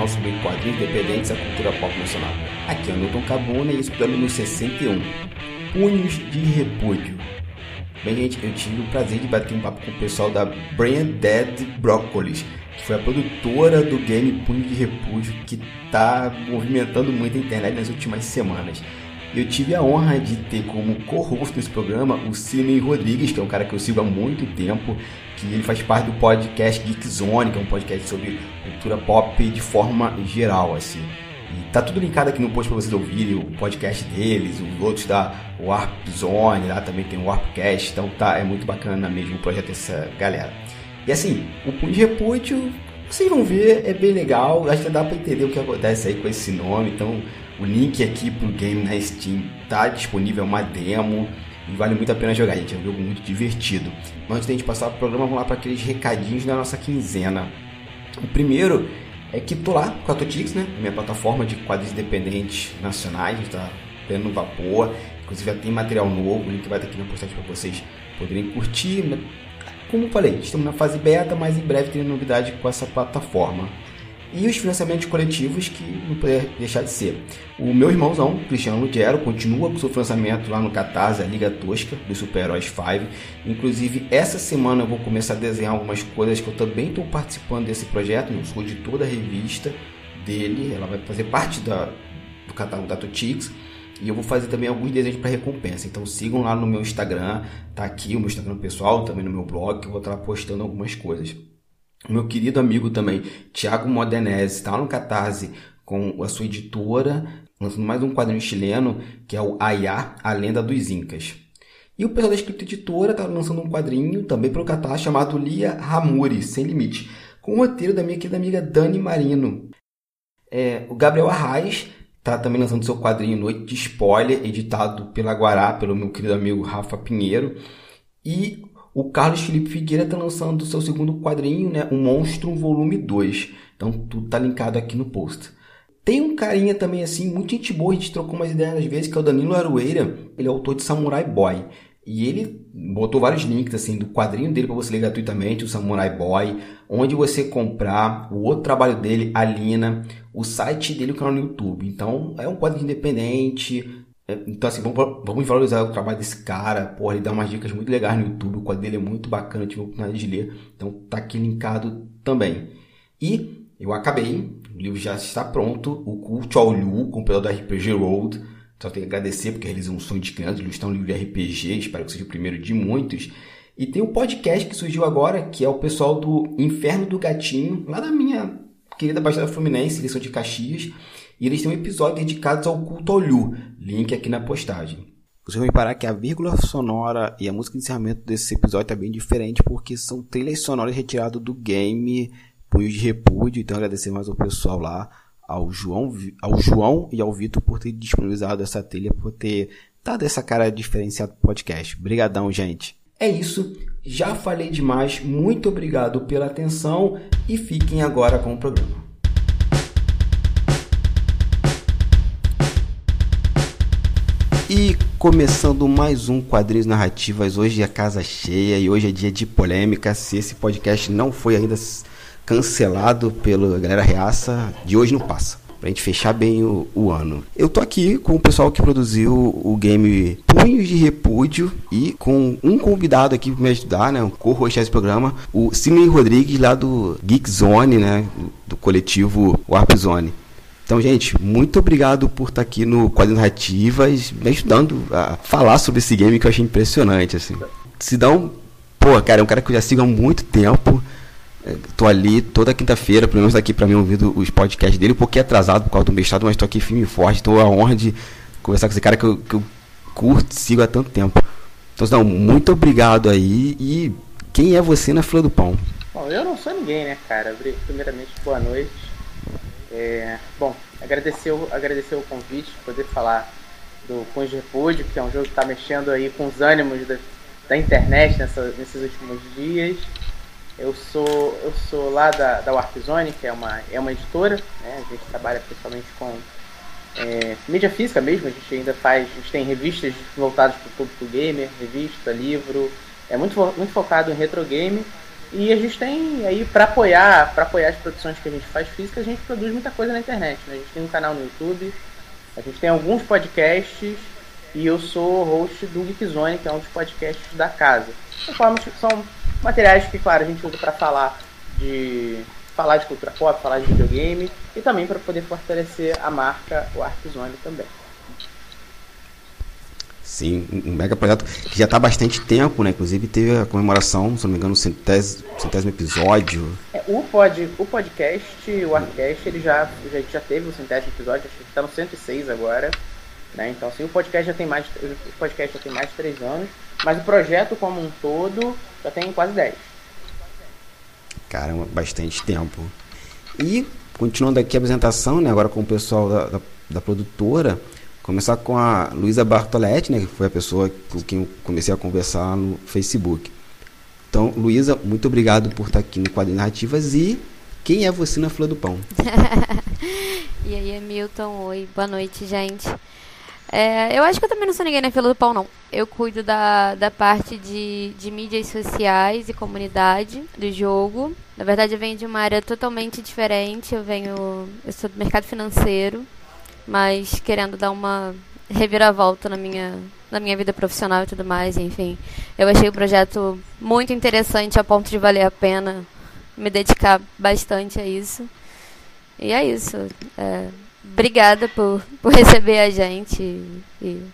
nacional sobre quadrinhos independentes da cultura pop nacional. Aqui é o Newton Cabuna e esse programa no 61. Punhos de Repúdio. Bem, gente, eu tive o prazer de bater um papo com o pessoal da Brand Dead Broccolis, que foi a produtora do game Punho de Repúdio, que está movimentando muito a internet nas últimas semanas. Eu tive a honra de ter como co-host nesse programa o Sidney Rodrigues, que é um cara que eu sigo há muito tempo, que ele faz parte do podcast Geek Zone, que é um podcast sobre cultura pop de forma geral, assim. E tá tudo linkado aqui no post para vocês ouvirem o podcast deles, os outros da Warp Zone, lá também tem o Warpcast, então tá, é muito bacana mesmo o projeto dessa galera. E assim, o Punho de Repúdio, vocês vão ver, é bem legal, acho que dá para entender o que acontece aí com esse nome, então o link aqui pro game na Steam tá disponível, é uma demo e vale muito a pena jogar, gente. É um jogo muito divertido. Mas antes a gente passar pro programa, vamos lá para aqueles recadinhos da nossa quinzena. O primeiro é que tô lá com a Totix, né? Minha plataforma de quadrinhos independentes nacionais, está pleno vapor. Inclusive já tem material novo, o link vai estar aqui na postagem para vocês poderem curtir. Como eu falei, estamos na fase beta, mas em breve tem novidade com essa plataforma e os financiamentos coletivos que não poder deixar de ser. O meu irmãozão, Cristiano Lugero, continua com seu financiamento lá no Catarse, a Liga Tosca dos Super-Heróis 5. Inclusive, essa semana eu vou começar a desenhar algumas coisas que eu também estou participando desse projeto. Eu sou de toda a revista dele, ela vai fazer parte da, do catálogo da Totix. E eu vou fazer também alguns desenhos para recompensa. Então sigam lá no meu Instagram, tá aqui o meu Instagram pessoal, também no meu blog, que eu vou estar postando algumas coisas meu querido amigo também, Tiago Modenese, está no Catarse com a sua editora, lançando mais um quadrinho chileno, que é o Ayá, a Lenda dos Incas. E o pessoal da Escrita Editora está lançando um quadrinho também para o Catarse chamado Lia Ramuri, Sem Limite, com o roteiro da minha querida amiga Dani Marino. É, o Gabriel Arraes está também lançando seu quadrinho Noite de Spoiler, editado pela Guará, pelo meu querido amigo Rafa Pinheiro. E o Carlos Felipe Figueira está lançando o seu segundo quadrinho, né? O Monstro Volume 2. Então tudo tá linkado aqui no post. Tem um carinha também assim, muito gente boa, a gente trocou umas ideias às vezes, que é o Danilo Arueira. Ele é autor de Samurai Boy. E ele botou vários links assim do quadrinho dele para você ler gratuitamente, o Samurai Boy, onde você comprar, o outro trabalho dele, a Lina, o site dele, o canal no YouTube. Então é um quadrinho independente, então, assim, vamos, vamos valorizar o trabalho desse cara. Porra, ele dá umas dicas muito legais no YouTube. O quadro dele é muito bacana, tive a oportunidade de ler. Então, tá aqui linkado também. E eu acabei, o livro já está pronto. O Culto ao Liu, com o pedal da RPG Road. Só tenho que agradecer porque realizou um sonho de criança, ilustrar um livro de RPG. Espero que seja o primeiro de muitos. E tem um podcast que surgiu agora, que é o pessoal do Inferno do Gatinho, lá da minha querida Baixada Fluminense, eles são de Caxias. E eles têm um episódio dedicado ao culto ao Liu, link aqui na postagem. Vocês vão reparar que a vírgula sonora e a música de encerramento desse episódio é bem diferente porque são trilhas sonoras retiradas do game Punho de Repúdio. Então agradecer mais ao pessoal lá, ao João, ao João e ao Vitor por ter disponibilizado essa trilha, por ter dado essa cara diferenciada pro podcast. Obrigadão, gente. É isso. Já falei demais. Muito obrigado pela atenção e fiquem agora com o programa. E começando mais um Quadrinhos Narrativas, hoje é casa cheia e hoje é dia de polêmica. Se esse podcast não foi ainda cancelado pela galera reaça, de hoje não passa. Pra gente fechar bem o, o ano. Eu tô aqui com o pessoal que produziu o game Punhos de Repúdio e com um convidado aqui pra me ajudar, né? O co-host desse programa, o Sidney Rodrigues lá do Geek Zone, né? Do coletivo Warp Zone. Então, gente, muito obrigado por estar aqui no Quadro Narrativas, me ajudando a falar sobre esse game que eu achei impressionante, assim. Sidão, pô, cara, é um cara que eu já sigo há muito tempo. É, tô ali toda quinta-feira, pelo menos aqui para mim ouvindo os podcasts dele, um pouquinho atrasado por causa do mestrado, mas tô aqui firme e forte, tô a honra de conversar com esse cara que eu, que eu curto, sigo há tanto tempo. Então, Sidão, muito obrigado aí. E quem é você na fila do pão? Bom, eu não sou ninguém, né, cara? Primeiramente, boa noite. É, bom, agradecer, agradecer o convite, poder falar do Punho de Repúdio, que é um jogo que está mexendo aí com os ânimos da, da internet nessa, nesses últimos dias. Eu sou, eu sou lá da, da Warp Zone, que é uma, é uma editora, né? a gente trabalha principalmente com é, mídia física mesmo, a gente ainda faz, a gente tem revistas voltadas para o público gamer, revista, livro, é muito, muito focado em retro game E a gente tem aí para apoiar, para apoiar as produções que a gente faz física, a gente produz muita coisa na internet. Né? A gente tem um canal no YouTube, a gente tem alguns podcasts e eu sou host do Geekzone, que é um dos podcasts da casa. São materiais que, claro, a gente usa para falar de falar de cultura pop, falar de videogame e também para poder fortalecer a marca o Arczone também. Sim, um mega projeto que já está há bastante tempo, né? Inclusive teve a comemoração, se não me engano, centésimo, centésimo episódio. É, o, pod, o podcast, o Arcast, ele já, já, já teve o centésimo episódio, acho que está no 106 agora. Né? Então, assim, o podcast já tem mais, o podcast já tem mais de 3 anos, mas o projeto como um todo já tem quase 10. Caramba, bastante tempo. E, continuando aqui a apresentação, né, agora com o pessoal da, da, da produtora, começar com a Luísa Bartoletti, né, que foi a pessoa com quem eu comecei a conversar no Facebook. Então, Luísa, muito obrigado por estar aqui no Quadro Narrativas e quem é você na Fila do Pão? e aí, Milton, oi, boa noite, gente. É, eu acho que eu também não sou ninguém na fila do pão, não. Eu cuido da, da parte de, de mídias sociais e comunidade do jogo. Na verdade, eu venho de uma área totalmente diferente. Eu venho. Eu sou do mercado financeiro, mas querendo dar uma reviravolta na minha, na minha vida profissional e tudo mais, enfim. Eu achei o projeto muito interessante a ponto de valer a pena me dedicar bastante a isso. E é isso. É, obrigada por, por receber a gente. E...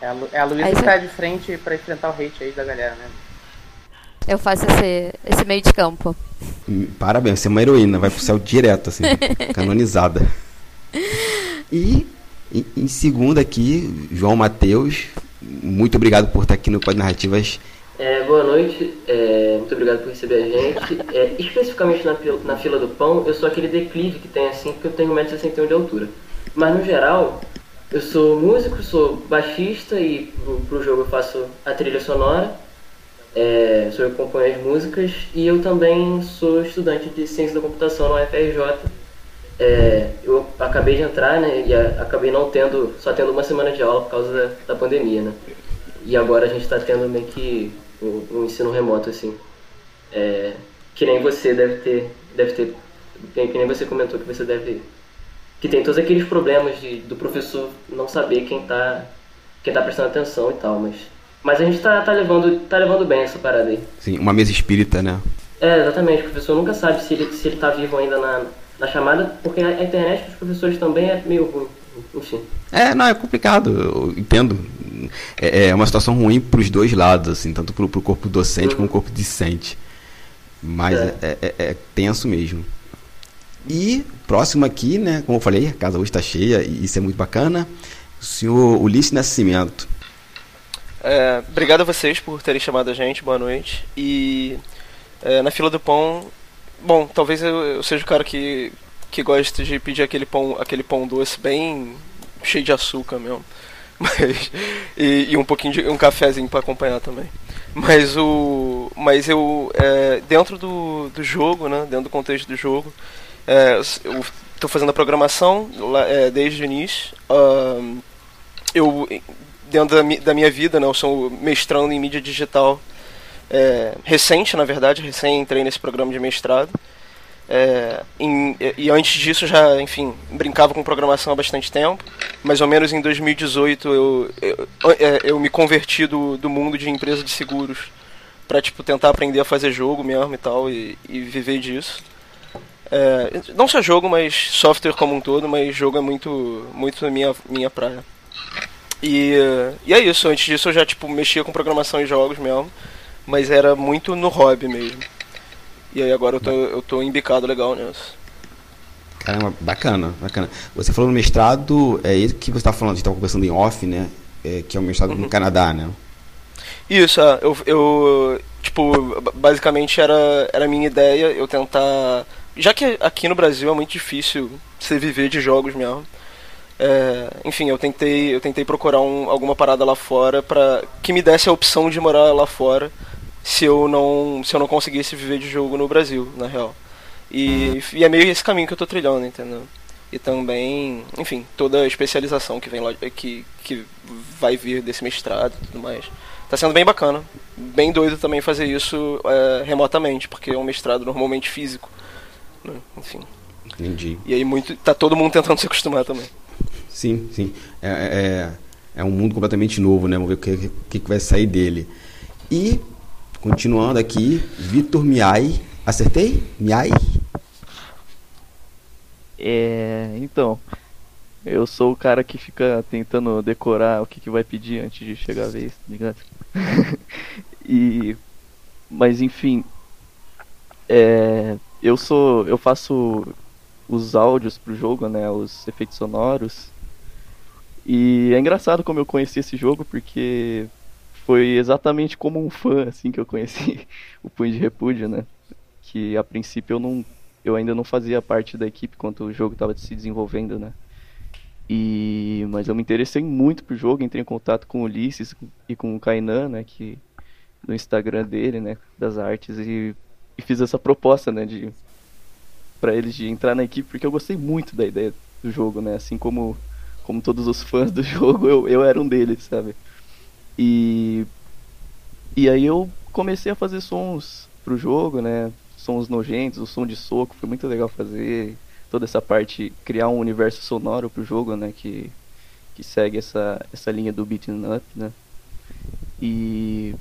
É a, Lu, é a Luísa que tá de frente para enfrentar o hate aí da galera, né? Eu faço esse, esse meio de campo. Hum, parabéns, você é uma heroína, vai pro céu direto, assim, canonizada. E em, segunda aqui, João Matheus, muito obrigado por estar aqui no Quadro Narrativas. É, boa noite, é, muito obrigado por receber a gente. É, especificamente na, na fila do pão, eu sou aquele declive que tem assim, porque eu tenho 1,61m de altura. Mas no geral, eu sou músico, sou baixista e pro, pro jogo eu faço a trilha sonora. É, sou eu que as músicas e eu também sou estudante de ciência da computação na UFRJ. É, eu acabei de entrar, né, e acabei não tendo, só tendo uma semana de aula por causa da, da pandemia, né. E agora a gente está tendo meio que um, um ensino remoto, assim. É, que nem você deve ter, deve ter, que nem você comentou que você deve, que tem todos aqueles problemas de, do professor não saber quem está quem tá prestando atenção e tal, mas, mas a gente tá, tá, levando, tá levando bem essa parada aí. Sim, uma mesa espírita, né? É, exatamente, o professor nunca sabe se ele, se ele tá vivo ainda na, na chamada, porque a internet dos professores também é meio ruim, enfim. É, não, é complicado, eu entendo é, é uma situação ruim para os dois lados, assim, tanto para o corpo docente como o corpo discente. Mas é. É, é, é. tenso mesmo. E próximo aqui, né, como eu falei, a casa hoje está cheia e isso é muito bacana. O senhor Ulisses Nascimento. É, obrigado a vocês por terem chamado a gente, boa noite. E é, na fila do pão, bom, talvez eu, eu, seja o cara que, que gosta de pedir aquele pão, aquele pão doce bem cheio de açúcar mesmo. Mas, e, e, um pouquinho de um cafezinho para acompanhar também. Mas o mas eu é, dentro do, do jogo, né, dentro do contexto do jogo, é, eu estou fazendo a programação é, desde o início. Uh, eu dentro da, da, minha vida, né, eu sou mestrando em mídia digital é, recente, na verdade, recém entrei nesse programa de mestrado. É, em, e antes disso já, enfim, brincava com programação há bastante tempo. Mais ou menos em 2018 eu, eu, é, eu me converti do, do mundo de empresa de seguros para tipo, tentar aprender a fazer jogo mesmo e tal, e, e viver disso. É, não só jogo, mas software como um todo, mas jogo é muito, muito minha, minha praia. E, e é isso, antes disso eu já tipo, mexia com programação e jogos mesmo, mas era muito no hobby mesmo. E aí agora eu tô, eu tô embicado legal nisso. Caramba, bacana, bacana. Você falou no mestrado, é isso que você estava falando, a gente estava conversando em off, né? É, que é o mestrado uhum. no Canadá, né? Isso, é, eu, eu tipo, basicamente era, era a minha ideia eu tentar. Já que aqui no Brasil é muito difícil você viver de jogos mesmo. É, enfim, eu tentei, eu tentei procurar um, alguma parada lá fora para que me desse a opção de morar lá fora se eu não se eu não conseguisse viver de jogo no Brasil, na real. E, e é meio esse caminho que eu tô trilhando, entendeu? E também, enfim, toda a especialização que vem que, que vai vir desse mestrado e tudo mais. tá sendo bem bacana. Bem doido também fazer isso é, remotamente, porque é um mestrado normalmente físico. Né? Enfim. Entendi. E aí muito, tá todo mundo tentando se acostumar também. Sim, sim. É, é, é um mundo completamente novo, né? Vamos ver o que, que, que vai sair dele. E, continuando aqui, Vitor Miai. Acertei? Miai? É, então, eu sou o cara que fica tentando decorar o que, que vai pedir antes de chegar a vez, tá ligado? e, mas enfim, é, eu sou, eu faço os áudios pro jogo, né, os efeitos sonoros. E é engraçado como eu conheci esse jogo porque foi exatamente como um fã assim que eu conheci o Punho de Repúdio, né? Que a princípio eu não eu ainda não fazia parte da equipe quando o jogo estava se desenvolvendo, né? E mas eu me interessei muito pro jogo, entrei em contato com o Ulisses e com o Kainan, né, que no Instagram dele, né, das artes e, e fiz essa proposta, né, de para eles de entrar na equipe porque eu gostei muito da ideia do jogo, né? Assim como como todos os fãs do jogo, eu, eu era um deles, sabe? E e aí eu comecei a fazer sons pro jogo, né? Sons nojentos, o som de soco, foi muito legal fazer toda essa parte, criar um universo sonoro pro jogo, né? Que, que segue essa, essa linha do beating up, né? E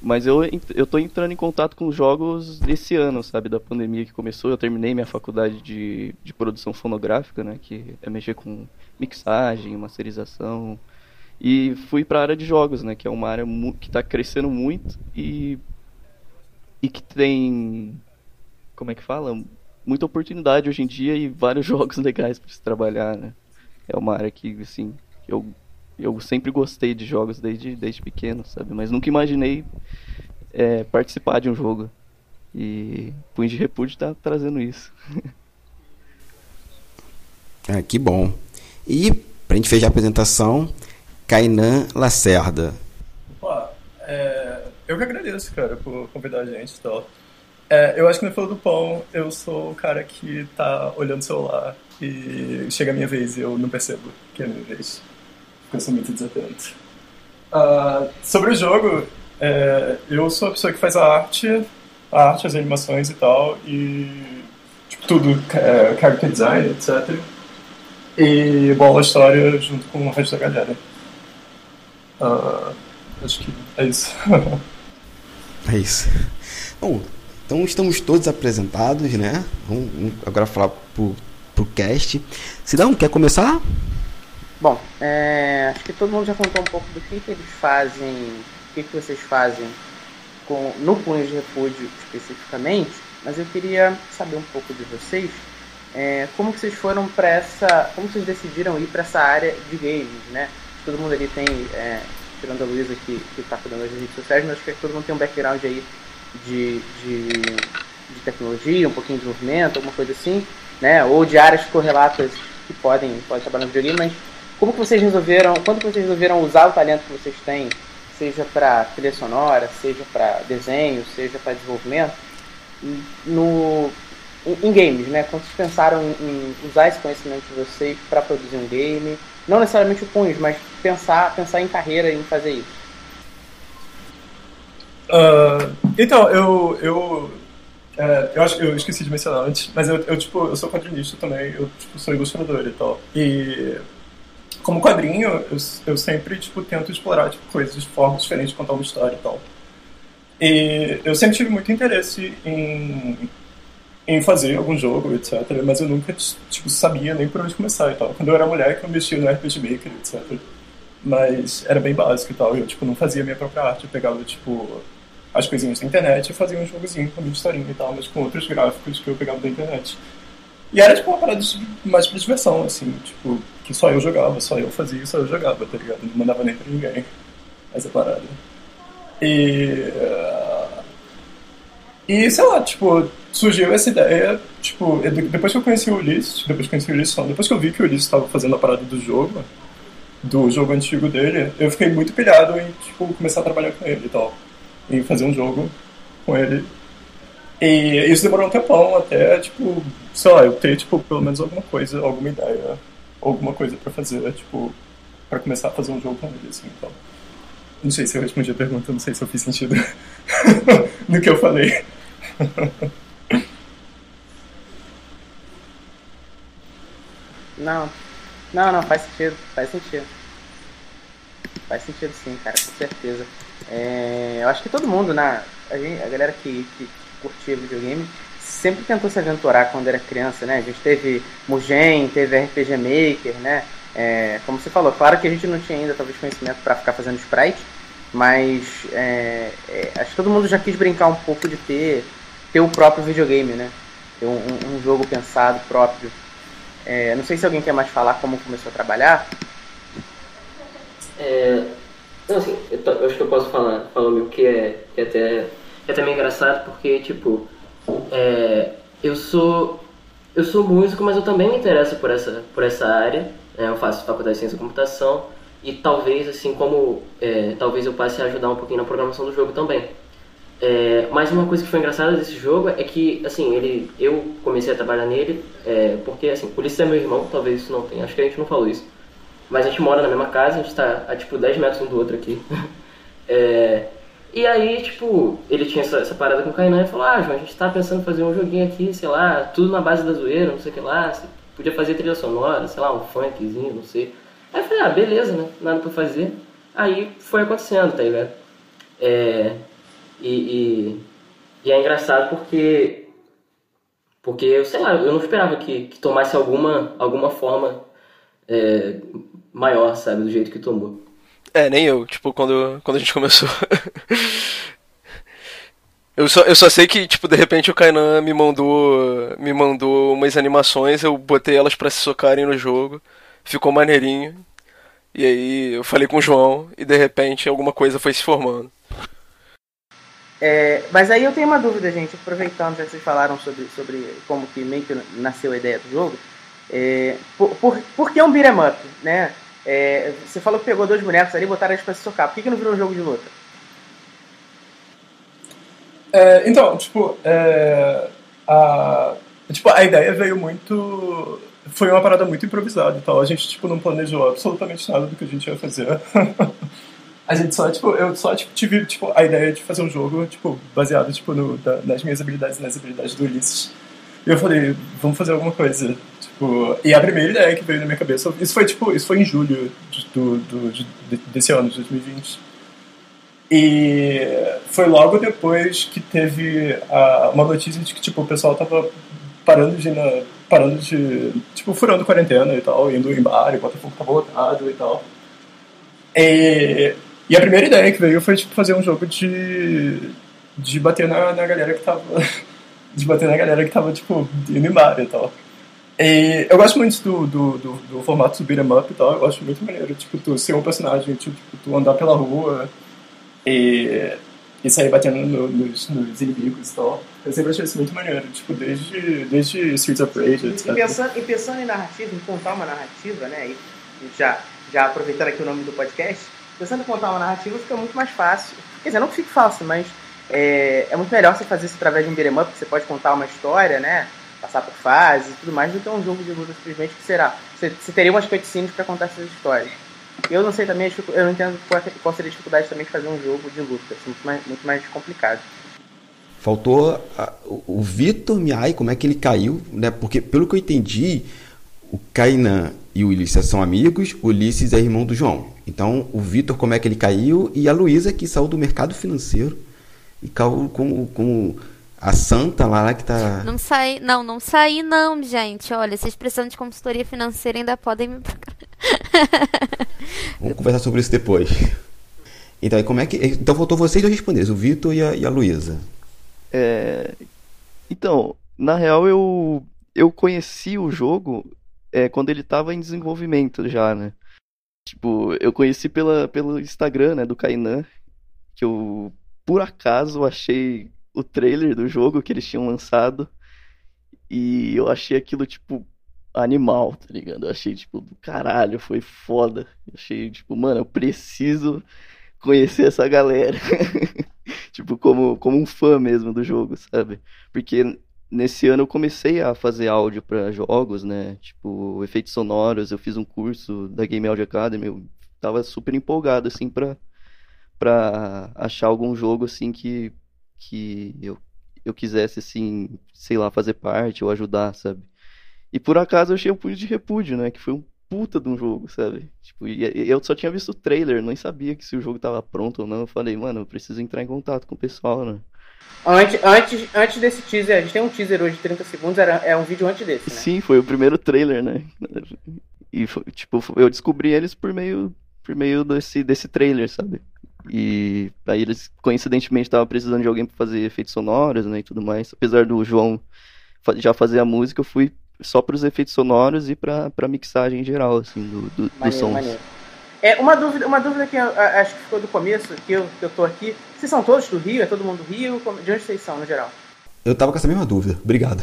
mas eu, eu tô entrando em contato com jogos desse ano, sabe? Da pandemia que começou. Eu terminei minha faculdade de, de produção fonográfica, né? Que é mexer com mixagem, masterização. E fui para a área de jogos, né? Que é uma área que está crescendo muito e, e que tem. Como é que fala? Muita oportunidade hoje em dia e vários jogos legais para se trabalhar, né? É uma área que, assim, eu eu sempre gostei de jogos desde, desde pequeno, sabe? Mas nunca imaginei é, participar de um jogo. E Punho de Repúdio tá trazendo isso. é, que bom. E, pra gente fechar a apresentação, Kainan Lacerda. Opa, é, eu que agradeço, cara, por convidar a gente e tal. É, eu acho que no Filo do Pão eu sou o cara que tá olhando o celular e chega a minha vez e eu não percebo que é a minha vez eu sou muito desatento. Uh, sobre o jogo, é, eu sou a pessoa que faz a arte, a arte, as animações e tal, e tipo, tudo, é, character design, etc. E bola a história junto com o resto da galera. Uh, acho que é isso. é isso. Bom, então estamos todos apresentados, né? Vamos, agora falar pro, pro cast. Sidão, quer começar? Bom, é, acho que todo mundo já contou um pouco do que, que eles fazem, o que, que vocês fazem com, no Punho de Repúdio especificamente, mas eu queria saber um pouco de vocês, é, como que vocês foram para essa, como vocês decidiram ir para essa área de games, né? Todo mundo ali tem, é, tirando a Luísa que está cuidando das redes sociais, mas acho que todo mundo tem um background aí de, de, de tecnologia, um pouquinho de desenvolvimento, alguma coisa assim, né? Ou de áreas correlatas que podem, podem trabalhar no videogame, mas como que vocês resolveram, quando que vocês resolveram usar o talento que vocês têm, seja para trilha sonora, seja para desenho, seja para desenvolvimento, no, em, games, né? Quando vocês pensaram em usar esse conhecimento de vocês para produzir um game, não necessariamente o punhos, mas pensar, pensar em carreira em fazer isso. Uh, então, eu, eu, é, eu acho eu esqueci de mencionar antes, mas eu, eu tipo, eu sou quadrinista também, eu tipo, sou ilustrador e tal. E como quadrinho, eu, eu sempre tipo, tento explorar tipo, coisas de formas diferentes de contar uma história e tal. E eu sempre tive muito interesse em, em fazer algum jogo, etc. Mas eu nunca tipo, sabia nem por onde começar e tal. Quando eu era mulher, eu mexia no RPG Maker, etc. Mas era bem básico e tal. Eu tipo, não fazia minha própria arte. Eu pegava tipo, as coisinhas da internet e fazia um jogozinho com a minha historinha e tal, mas com outros gráficos que eu pegava da internet. E era tipo uma parada mais pra diversão, assim, tipo, que só eu jogava, só eu fazia só eu jogava, tá ligado? Não mandava nem pra ninguém essa parada. E. Uh, e sei lá, tipo, surgiu essa ideia, tipo, depois que eu conheci o Ulisses, depois que eu conheci o Ulisses, depois que eu vi que o Ulisses estava fazendo a parada do jogo, do jogo antigo dele, eu fiquei muito pilhado em, tipo, começar a trabalhar com ele e tal. Em fazer um jogo com ele e isso demorou um tempão até, tipo, sei lá, eu ter, tipo, pelo menos alguma coisa, alguma ideia, alguma coisa pra fazer, tipo, pra começar a fazer um jogo com ele, assim, então. Não sei se eu respondi a pergunta, não sei se eu fiz sentido no que eu falei. Não, não, não, faz sentido, faz sentido. Faz sentido sim, cara, com certeza. É, eu acho que todo mundo, né? A, gente, a galera que, que curtia videogame sempre tentou se aventurar quando era criança, né? A gente teve Mugen, teve RPG Maker, né? É, como você falou, claro que a gente não tinha ainda talvez conhecimento para ficar fazendo sprite, mas é, é, acho que todo mundo já quis brincar um pouco de ter, ter o próprio videogame, né? Ter um, um jogo pensado próprio. É, não sei se alguém quer mais falar como começou a trabalhar. É, não, assim, eu, eu, acho que eu posso falar, falar o que é, que é até, é até meio engraçado, porque, tipo, é, eu sou eu sou músico, mas eu também me interesso por essa, por essa área. Né? Eu faço faculdade de ciência da computação e talvez, assim como, é, talvez eu passe a ajudar um pouquinho na programação do jogo também. É, mas uma coisa que foi engraçada desse jogo é que, assim, ele, eu comecei a trabalhar nele é, porque, assim, o Ulisses é meu irmão, talvez isso não tenha, acho que a gente não falou isso. Mas a gente mora na mesma casa, a gente está a, tipo, 10 metros um do outro aqui. é, e aí, tipo, ele tinha essa, essa parada com o Kainan e falou, ah, João, a gente tá pensando em fazer um joguinho aqui, sei lá, tudo na base da zoeira, não sei o que lá, podia fazer trilha sonora, sei lá, um funkzinho, não sei. Aí eu falei, ah, beleza, né? Nada pra fazer. Aí foi acontecendo, tá ligado? É, e, e, e, é engraçado porque. Porque, eu sei lá, eu não esperava que, que tomasse alguma, alguma forma é, maior, sabe? Do jeito que tomou. É, nem eu, tipo, quando, quando a gente começou. Eu só, eu só sei que, tipo, de repente o Kainan me mandou. Me mandou umas animações, eu botei elas para se socarem no jogo. Ficou maneirinho. E aí eu falei com o João e de repente alguma coisa foi se formando. É, mas aí eu tenho uma dúvida, gente, aproveitando já que vocês falaram sobre, sobre como que meio que nasceu a ideia do jogo. É, por, por, por que um beat'em up, né? É, você falou que pegou dois bonecos ali e botaram eles pra se socar. Por que, que não virou um jogo de luta? É, então, tipo, é, a, tipo, a ideia veio muito. Foi uma parada muito improvisada e tal. A gente, tipo, não planejou absolutamente nada do que a gente ia fazer. a gente só, tipo, eu só tipo, tive tipo, a ideia de fazer um jogo, tipo, baseado, tipo, no, da, nas minhas habilidades e nas habilidades do Ulisses. E eu falei, vamos fazer alguma coisa. Tipo, e a primeira ideia que veio na minha cabeça, isso foi, tipo, isso foi em julho de, do, do, de, desse ano, de 2020. E foi logo depois que teve a, uma notícia de que tipo, o pessoal tava parando de, na, parando de. Tipo, furando quarentena e tal, indo em bar, e Botafogo tava lotado e tal. E, e a primeira ideia que veio foi tipo, fazer um jogo de. de bater na, na galera que tava. de bater na galera que tava, tipo, indo em e tal. E eu gosto muito do, do, do, do formato do beat'em up e tal, eu gosto muito maneiro, tipo, tu ser um personagem, tipo, tu andar pela rua e, e sair batendo no, nos, nos, inimigos e tal. Eu sempre achei isso muito maneiro, tipo, desde, desde Streets of Rage, etc. E pensando, e pensando em narrativa, em contar uma narrativa, né, e já, já aproveitando aqui o nome do podcast, pensando em contar uma narrativa fica muito mais fácil. Quer dizer, não que fique fácil, mas é, é muito melhor você fazer isso através de um beat'em up, porque você pode contar uma história, né, passar por fases e tudo mais, do que um jogo de luta simplesmente que será. Você, você teria umas cutscenes para contar essas histórias. Eu não sei também, eu não entendo qual, qual seria a dificuldade também de fazer um jogo de luta. É muito mais, muito mais complicado. Faltou a, o Vitor Miai, como é que ele caiu, né? Porque, pelo que eu entendi, o Kainan e o Ulisses são amigos, o Ulisses é irmão do João. Então, o Vitor, como é que ele caiu, e a Luísa, que saiu do mercado financeiro e caiu com, com a Santa lá, lá que tá. Não saí, não, não saí, não, gente. Olha, vocês precisam de consultoria financeira ainda podem me Vamos conversar sobre isso depois. Então, como é que. Então faltou vocês dois responder, o Vitor e a, e a Luísa. É... Então, na real eu, eu conheci o jogo é, quando ele estava em desenvolvimento já, né? Tipo, eu conheci pela, pelo Instagram, né, do Kainan, que eu, por acaso, achei o trailer do jogo que eles tinham lançado. E eu achei aquilo, tipo, animal, tá ligado? Eu achei, tipo, do caralho, foi foda. Eu achei, tipo, mano, eu preciso conhecer essa galera. tipo, como, como um fã mesmo do jogo, sabe? Porque nesse ano eu comecei a fazer áudio para jogos, né? Tipo, efeitos sonoros. Eu fiz um curso da Game Audio Academy. Eu tava super empolgado, assim, pra, pra achar algum jogo assim que, que eu, eu quisesse, assim, sei lá, fazer parte ou ajudar, sabe? E por acaso eu achei o Punho de Repúdio, né? Que foi um puta de um jogo, sabe? Tipo, eu só tinha visto o trailer, nem sabia que se o jogo tava pronto ou não. Eu falei, mano, eu preciso entrar em contato com o pessoal, né? Antes, antes, antes desse teaser, a gente tem um teaser hoje de 30 segundos, era, é um vídeo antes desse, né? Sim, foi o primeiro trailer, né? E, tipo, eu descobri eles por meio, por meio desse, desse trailer, sabe? E aí eles, coincidentemente, estavam precisando de alguém para fazer efeitos sonoros, né, e tudo mais. Apesar do João já fazer a música, eu fui só para os efeitos sonoros e para pra mixagem em geral, assim, do, do, maneiro, dos sons. Maneiro. É, uma dúvida, uma dúvida que eu, acho que ficou do começo, que eu, que eu tô aqui. Vocês são todos do Rio? É todo mundo do Rio? De onde vocês são, no geral? Eu tava com essa mesma dúvida. Obrigado.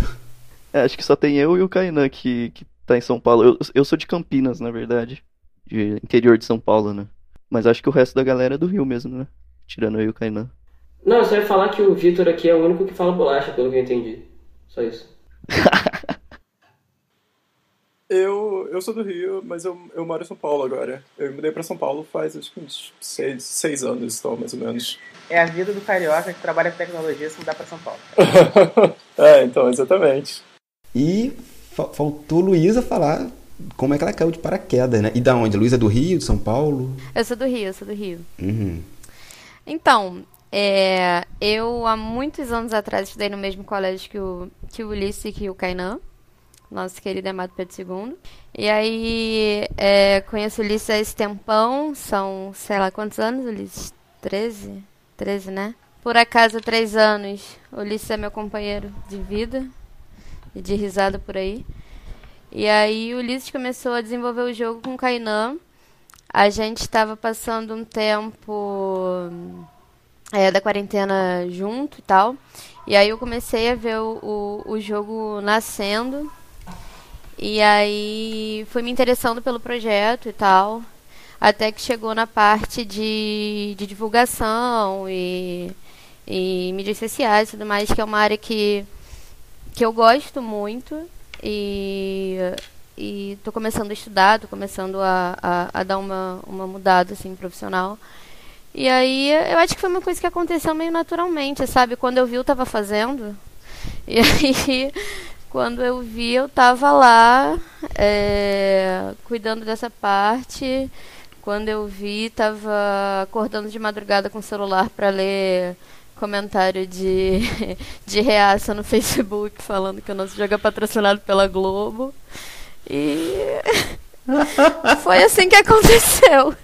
É, acho que só tem eu e o Kainan que, que tá em São Paulo. Eu, eu sou de Campinas, na verdade. De interior de São Paulo, né? Mas acho que o resto da galera é do Rio mesmo, né? Tirando eu e o Kainan. Não, eu só ia falar que o Vitor aqui é o único que fala bolacha, pelo que eu entendi. Só isso. eu, eu sou do Rio, mas eu, eu moro em São Paulo agora. Eu mudei pra São Paulo faz acho que uns seis, seis anos, então, mais ou menos. É a vida do carioca que trabalha com tecnologia se mudar pra São Paulo. é, então, exatamente. E faltou Luísa falar como é que ela caiu de paraquedas, né? E da onde? Luísa é do Rio, de São Paulo? Eu sou do Rio, eu sou do Rio. Uhum. Então, é, eu há muitos anos atrás estudei no mesmo colégio que o, que o Ulisses e que o Kainan, nosso querido Amado Pedro II. E aí, é, conheço o Ulisses há esse tempão, são, sei lá quantos anos, Ulisses? 13? 13, né? Por acaso, três anos, o Ulisses é meu companheiro de vida e de risada por aí. E aí o Ulisses começou a desenvolver o jogo com o Kainan. A gente estava passando um tempo é, da quarentena junto e tal. E aí eu comecei a ver o, o, o jogo nascendo. E aí fui me interessando pelo projeto e tal. Até que chegou na parte de, de divulgação e, e mídias sociais e tudo mais, que é uma área que, que eu gosto muito. E, e tô começando a estudar, tô começando a, a, a, dar uma, uma mudada, assim, profissional. E aí, eu acho que foi uma coisa que aconteceu meio naturalmente, sabe? Quando eu vi, eu tava fazendo. E aí, quando eu vi, eu tava lá, é, cuidando dessa parte. Quando eu vi, tava acordando de madrugada com o celular para ler comentário de, de reaça no Facebook falando que o nosso jogo é patrocinado pela Globo. E foi assim que aconteceu.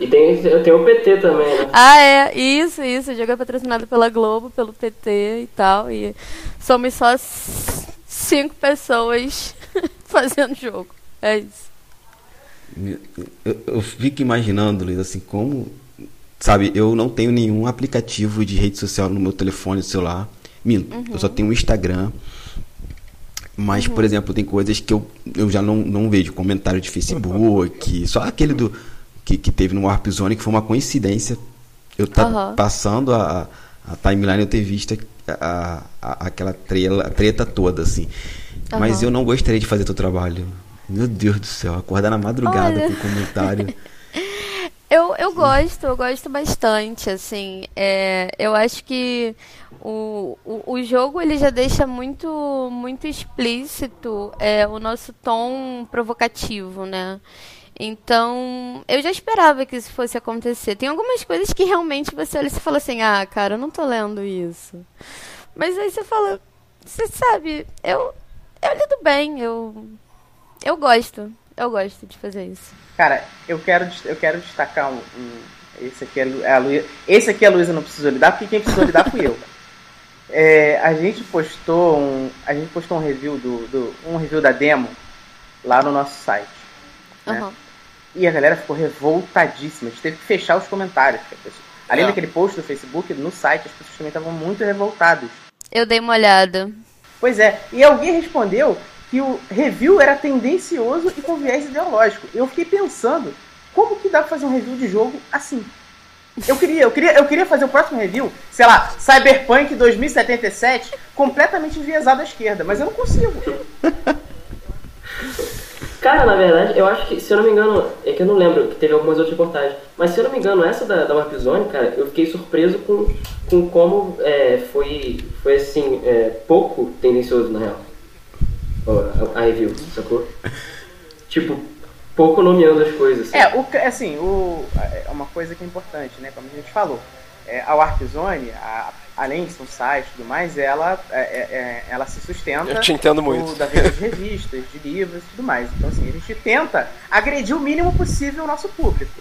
E tem, eu tenho o PT também, né? Ah, é, isso, isso. O jogo é patrocinado pela Globo, pelo PT e tal. E somos só cinco pessoas fazendo jogo. É isso. Eu, eu fico imaginando, Luiz, assim, como Sabe, eu não tenho nenhum aplicativo de rede social no meu telefone celular. Minto, uhum. eu só tenho o Instagram. Mas, uhum. por exemplo, tem coisas que eu, eu já não, não vejo. Comentário de Facebook. Só aquele do que, que teve no Warp Zone, que foi uma coincidência. Eu tá uhum. passando a, a timeline eu ter visto a, a, aquela trela, treta toda, assim. Mas eu não gostaria de fazer teu trabalho. Meu Deus do céu, acordar na madrugada Olha. com comentário. Eu, eu gosto, eu gosto bastante, assim. É, eu acho que o, o, o, jogo ele já deixa muito, muito explícito é, o nosso tom provocativo, né? Então, eu já esperava que isso fosse acontecer. Tem algumas coisas que realmente você olha e fala assim, ah, cara, eu não tô lendo isso. Mas aí você fala, você sabe, eu, eu lido bem, eu, eu gosto. Eu gosto de fazer isso. Cara, eu quero, eu quero destacar um. um esse, aqui é a Luísa, esse aqui a Luísa não precisou lidar, porque quem precisou lidar fui eu. É, a gente postou um. A gente postou um review do, do, um review da demo lá no nosso site. Né? Uhum. E a galera ficou revoltadíssima. A gente teve que fechar os comentários. Além é. daquele post do Facebook, no site as pessoas também estavam muito revoltadas. Eu dei uma olhada. Pois é. E alguém respondeu que o review era tendencioso e com viés ideológico. Eu fiquei pensando, como que dá pra fazer um review de jogo assim? Eu queria, eu queria, eu queria fazer o próximo review, sei lá, Cyberpunk 2077, completamente enviesado à esquerda, mas eu não consigo. Cara, na verdade, eu acho que, se eu não me engano, é que eu não lembro, que teve algumas outras reportagens, mas se eu não me engano, essa da, da Warp Zone, cara, eu fiquei surpreso com, com como é, foi, foi assim, é, pouco tendencioso, na real, a, a review, sacou? Tipo, pouco nomeando as coisas. Assim. É, o, assim, o, é uma coisa que é importante, né, como a gente falou, é, a Warp Zone, a, além de ser um site e tudo mais, ela, é, é, é, ela se sustenta Eu te entendo muito. Do, da venda de revistas, de livros e tudo mais. Então, assim, a gente tenta agredir o mínimo possível o nosso público.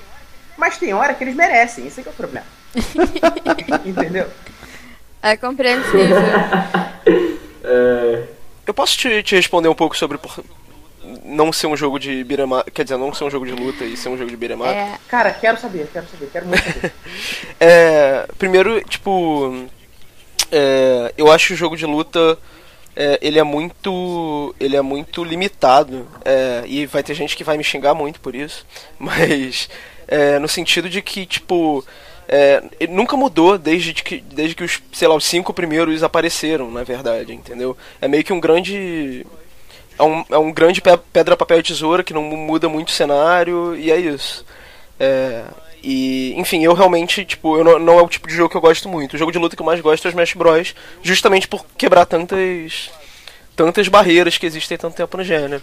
Mas tem hora que eles merecem, esse é, que é o problema. Entendeu? É compreensível. É, Eu posso te, te responder um pouco sobre por não ser um jogo de beat'em quer dizer, não ser um jogo de luta e ser um jogo de beat'em up? É, Cara, quero saber, quero saber, quero muito saber. É, primeiro, tipo, é, eu acho o jogo de luta é, ele é muito ele é muito limitado é, e vai ter gente que vai me xingar muito por isso, mas é, no sentido de que tipo é, ele nunca mudou desde que desde que os sei lá os cinco primeiros apareceram, na verdade, entendeu? É meio que um grande é um, é um grande pe- pedra papel e tesoura que não muda muito o cenário e é isso. É, e, enfim, eu realmente, tipo, eu não, não é o tipo de jogo que eu gosto muito. O jogo de luta que eu mais gosto é o Smash Bros. Justamente por quebrar tantas tantas barreiras que existem há tanto tempo no gênero.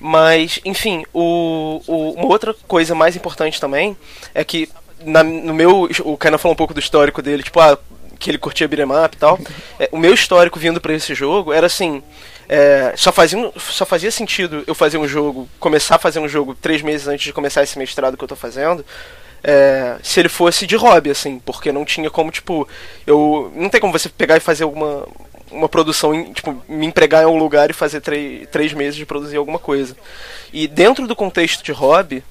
Mas, enfim, o, o- uma outra coisa mais importante também é que na- no meu. O Kainan falou um pouco do histórico dele, tipo, ah, que ele curtia beat'em up e tal. É, o meu histórico vindo pra esse jogo era assim. É, só, fazia, só fazia sentido eu fazer um jogo, começar a fazer um jogo três meses antes de começar esse mestrado que eu tô fazendo, é, se ele fosse de hobby, assim, porque não tinha como, tipo, eu. Não tem como você pegar e fazer alguma uma produção, tipo, me empregar em um lugar e fazer três, meses de produzir alguma coisa. E dentro do contexto de hobby,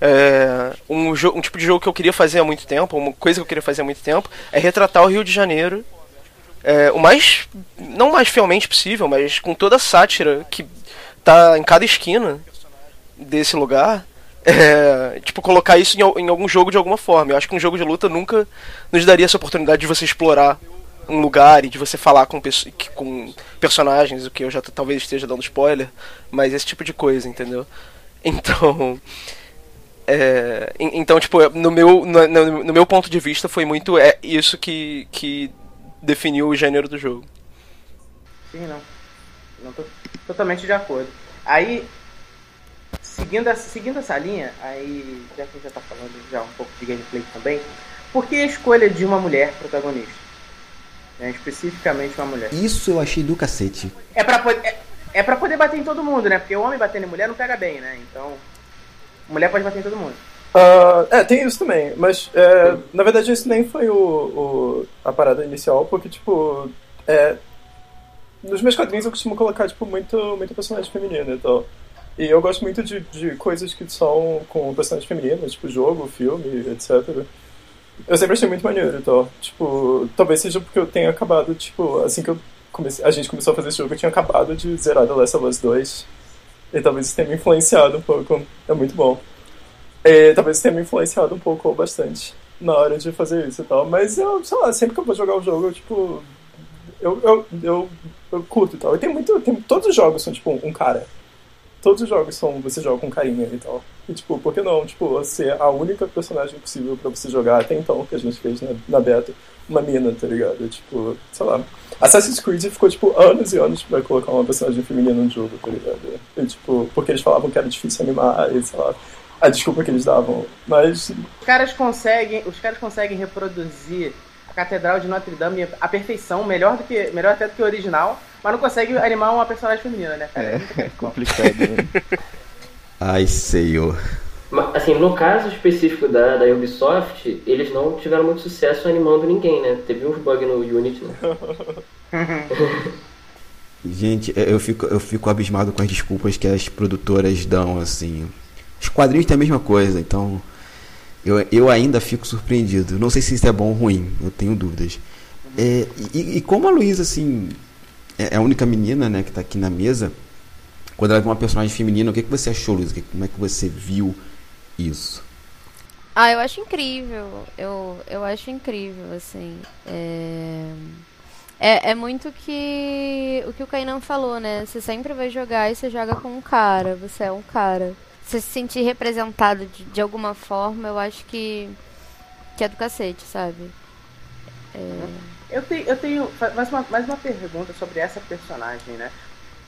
é, um, um tipo de jogo que eu queria fazer há muito tempo, uma coisa que eu queria fazer há muito tempo, é retratar o Rio de Janeiro é, o mais. não mais fielmente possível, mas com toda a sátira que tá em cada esquina desse lugar. é, tipo, colocar isso em, em algum jogo de alguma forma. Eu acho que um jogo de luta nunca nos daria essa oportunidade de você explorar um lugar e de você falar com, com personagens, o que eu já talvez esteja dando spoiler, mas esse tipo de coisa, entendeu? Então. é, en- então, tipo, no meu, no- no meu ponto de vista foi muito é isso que, que definiu o gênero do jogo. Sim, não. Não tô totalmente de acordo. Aí, seguindo, essa- seguindo essa linha, aí, já que a gente já tá falando já um pouco de gameplay também, por que a escolha de uma mulher protagonista? Né, especificamente uma mulher. Isso eu achei do cacete. É pra, poder, é, é pra poder bater em todo mundo, né? Porque o homem batendo em mulher não pega bem, né? Então, mulher pode bater em todo mundo. Ah, é, tem isso também, mas é, na verdade isso nem foi o, o- a parada inicial, porque, tipo, é, nos meus quadrinhos eu costumo colocar, tipo, muito, muito personagem feminino e tal. E eu gosto muito de, de coisas que são com personagens femininos, tipo jogo, filme, etc. Eu sempre achei muito maneiro e tal. Tipo, talvez seja porque eu tenha acabado, tipo, assim que eu comecei, a gente começou a fazer esse jogo, eu tinha acabado de zerar The Last of Us 2. E talvez isso tenha me influenciado um pouco. É muito bom. É, talvez tenha me influenciado um pouco ou bastante na hora de fazer isso e tal. Mas eu, sei lá, sempre que eu vou jogar o jogo, eu, tipo. Eu, eu, eu, eu curto e tal. E tem muito. Tem, todos os jogos são, tipo, um cara. Todos os jogos são. Você joga com carinha e tal. E, tipo, por que não? Tipo, ser a única personagem possível pra você jogar até então, que a gente fez na, na beta, uma mina, tá ligado? Tipo, sei lá. Assassin's Creed ficou, tipo, anos e anos pra colocar uma personagem feminina no jogo, tá ligado? E, tipo, porque eles falavam que era difícil animar e, sei lá, a desculpa que eles davam. Mas, Os caras conseguem, os caras conseguem reproduzir a Catedral de Notre Dame à perfeição, melhor do que, melhor até do que o original, mas não conseguem animar uma personagem feminina, né, cara? É, é complicado, né? Ai, senhor. Mas, assim, no caso específico da, da Ubisoft, eles não tiveram muito sucesso animando ninguém, né? Teve uns bugs no Unity, né? Gente, eu fico, eu fico abismado com as desculpas que as produtoras dão, assim. Os quadrinhos têm a mesma coisa, então. Eu, eu ainda fico surpreendido. Não sei se isso é bom ou ruim, eu tenho dúvidas. É, e, e como a Luísa, assim, é a única menina, né, que tá aqui na mesa, quando ela viu uma personagem feminina, o que, que você achou, Luísa? Como é que você viu isso? Ah, eu acho incrível. Eu, eu acho incrível, assim. É... É, é muito que o que o Kainan falou, né? Você sempre vai jogar e você joga com um cara, você é um cara. Você se sentir representado de, de alguma forma, eu acho que, que é do cacete, sabe? É... Eu, tenho, eu tenho mais uma, mais uma pergunta sobre essa personagem, né?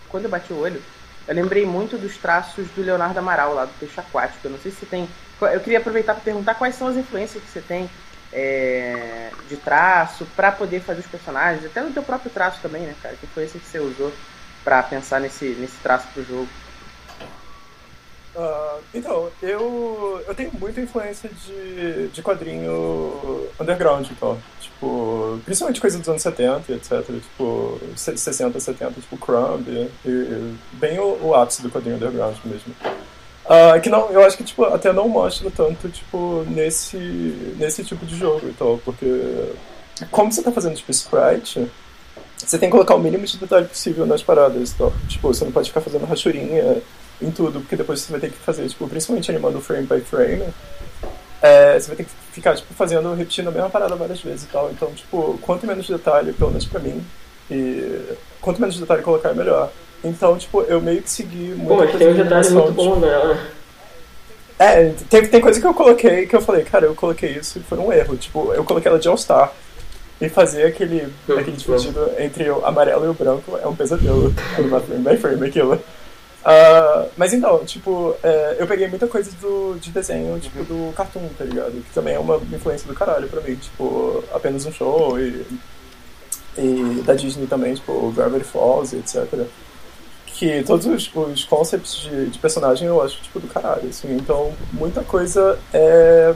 Quando eu bati o olho, eu lembrei muito dos traços do Leonardo Amaral lá do Peixe Aquático. Eu não sei se tem. Eu queria aproveitar para perguntar quais são as influências que você tem é, de traço para poder fazer os personagens, até no teu próprio traço também, né, cara? Que foi esse que você usou para pensar nesse, nesse traço pro jogo? Uh, então, eu, eu tenho muita influência de, de quadrinho underground, então. Tipo, principalmente coisa dos anos 70, etc. Tipo, 60, 70, tipo Crumb, e, e bem o, o ápice do quadrinho underground mesmo. Uh, que não, eu acho que tipo, até não mostra tanto tipo, nesse, nesse tipo de jogo, então, porque como você está fazendo tipo sprite, você tem que colocar o mínimo de detalhe possível nas paradas. Então, tipo, você não pode ficar fazendo rachurinha em tudo, porque depois você vai ter que fazer, tipo, principalmente animando frame by frame, é, você vai ter que ficar tipo, fazendo, repetindo a mesma parada várias vezes e tal. Então, tipo, quanto menos detalhe, pelo menos pra mim, e quanto menos detalhe colocar, melhor. Então, tipo, eu meio que segui muito. Pô, mas tem um detalhe muito bom nela. É, tem, tem coisa que eu coloquei que eu falei, cara, eu coloquei isso e foi um erro. Tipo, eu coloquei ela de All-Star. E fazer aquele, hum, aquele dividido entre o amarelo e o branco é um pesadelo. Frame by frame aquilo. Uh, mas então, tipo, é, eu peguei muita coisa do, de desenho, tipo, do cartoon, tá ligado? Que também é uma influência do caralho pra mim. Tipo, apenas um show e, e da Disney também, tipo, Gravity Falls, etc que todos os, os concepts de, de, personagem eu acho, tipo, do caralho, assim. Então, muita coisa é,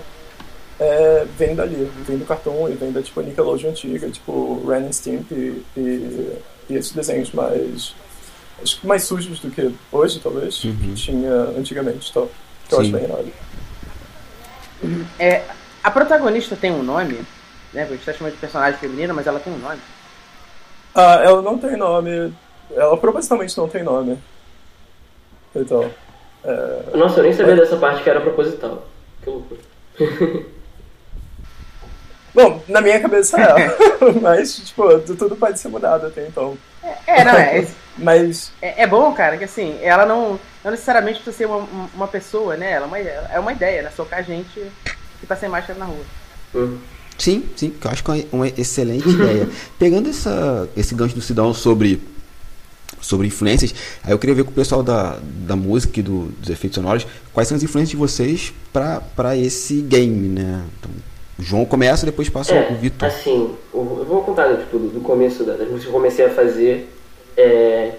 é, vem dali, vem do cartão e vem da, tipo, Nickelodeon antiga, tipo, Ren and Stimp e, e, e esses desenhos mais acho que mais sujos do que hoje, talvez, uhum. que tinha antigamente, tal, que eu Sim. acho bem irado. É, a protagonista tem um nome, né? A gente tá chamando de personagem feminina, mas ela tem um nome. Ah, ela não tem nome ela propositalmente não tem nome. Então. É... Nossa, eu nem sabia é... dessa parte que era proposital. Que loucura. Bom, na minha cabeça é. mas, tipo, tudo pode ser mudado até então. É, é não, é. mas. É, é, bom, cara, que assim, ela não, não necessariamente precisa ser uma, uma pessoa, né? Ela é uma, é uma ideia, né? Socar gente que tá sem máscara na rua. Hum. Sim, sim, que eu acho que é uma excelente ideia. Pegando essa, esse gancho do Sidão sobre sobre influências. Aí eu queria ver com o pessoal da, da música e do, dos efeitos sonoros quais são as influências de vocês para esse game, né? Então, o João começa, depois passa é, o Vitor. Assim, eu vou tipo, do começo das músicas que eu comecei a fazer. É,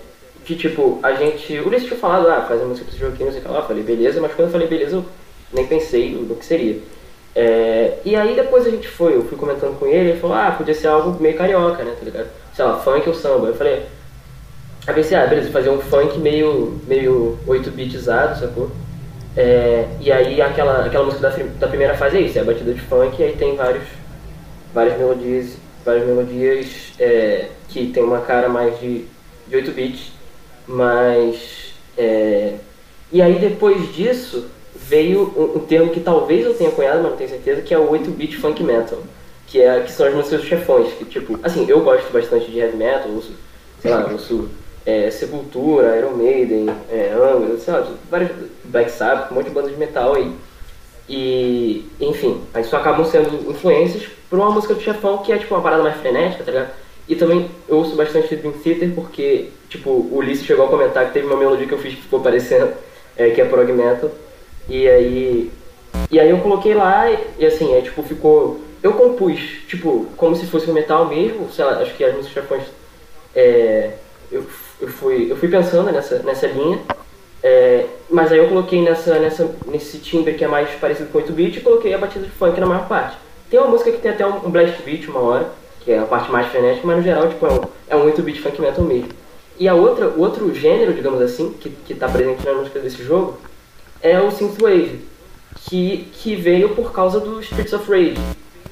que tipo, a gente. O Ulisses tinha falado, ah, faz a música pra esse jogo não sei o que lá. Eu falei, beleza, mas quando eu falei beleza, eu nem pensei no, que seria. É, e aí depois a gente foi, eu fui comentando com ele, ele falou, ah, podia ser algo meio carioca, né, tá ligado? Sei lá, funk ou samba. Eu falei, Aí pensei, ah, beleza, fazer um funk meio, meio 8-bitizado, sacou? É, e aí aquela, aquela música da, da primeira fase é isso, é a batida de funk e aí tem vários, várias melodias, várias melodias é, que tem uma cara mais de, de 8 bits, mas é, e aí depois disso veio um, um, termo que talvez eu tenha cunhado, mas não tenho certeza, que é o 8-bit funk metal, que é que são as músicas dos chefões, que tipo, assim, eu gosto bastante de heavy metal, ouço, sei lá, ouço é, Sepultura, Iron Maiden, é, Angra, sei lá, vários Black Sabbath, um monte de bandas de metal aí. E, enfim, aí só acabam sendo influências por uma música do chefão que é tipo uma parada mais frenética, tá ligado? E também eu ouço bastante Dream Theater porque, tipo, o Ulisses chegou a comentar que teve uma melodia que eu fiz que ficou parecendo, é, que é prog metal. E aí. E aí eu coloquei lá e, e assim, é tipo, ficou. Eu compus, tipo, como se fosse um metal mesmo, sei lá, acho que as músicas chefões. É, eu eu fui, eu fui pensando nessa, nessa linha, é, mas aí eu coloquei nessa, nessa, nesse timbre que é mais parecido com 8-bit e coloquei a batida de funk na maior parte. Tem uma música que tem até um, um blast beat uma hora, que é a parte mais frenética, mas no geral tipo, é um, é um 8-bit funk metal mesmo. E a outra, o outro gênero, digamos assim, que está presente na música desse jogo, é o Synthwave, que, que veio por causa do Streets of Rage.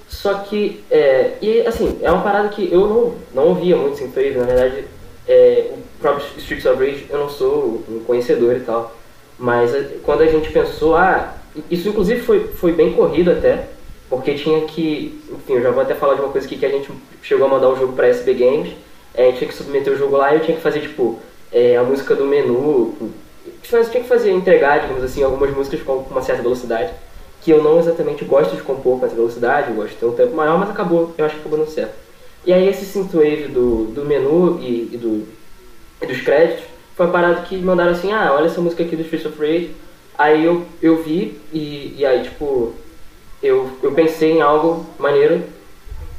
Só que, é, e assim, é uma parada que eu não, não ouvia muito Synthwave, na verdade, é, o próprio Streets of Rage eu não sou um conhecedor e tal, mas quando a gente pensou, ah, isso inclusive foi, foi bem corrido até, porque tinha que, enfim, eu já vou até falar de uma coisa aqui que a gente chegou a mandar o jogo para SB Games, é, a gente tinha que submeter o jogo lá e eu tinha que fazer, tipo, é, a música do menu, tinha que fazer, entregar, digamos assim, algumas músicas com uma certa velocidade, que eu não exatamente gosto de compor com essa velocidade, eu gosto de ter um tempo maior, mas acabou, eu acho que acabou dando certo. E aí esse synthwave do, do menu e, e, do, e dos créditos foi uma parada que mandaram assim, ah, olha essa música aqui do Streets of Rage. Aí eu, eu vi e, e aí, tipo, eu, eu pensei em algo maneiro,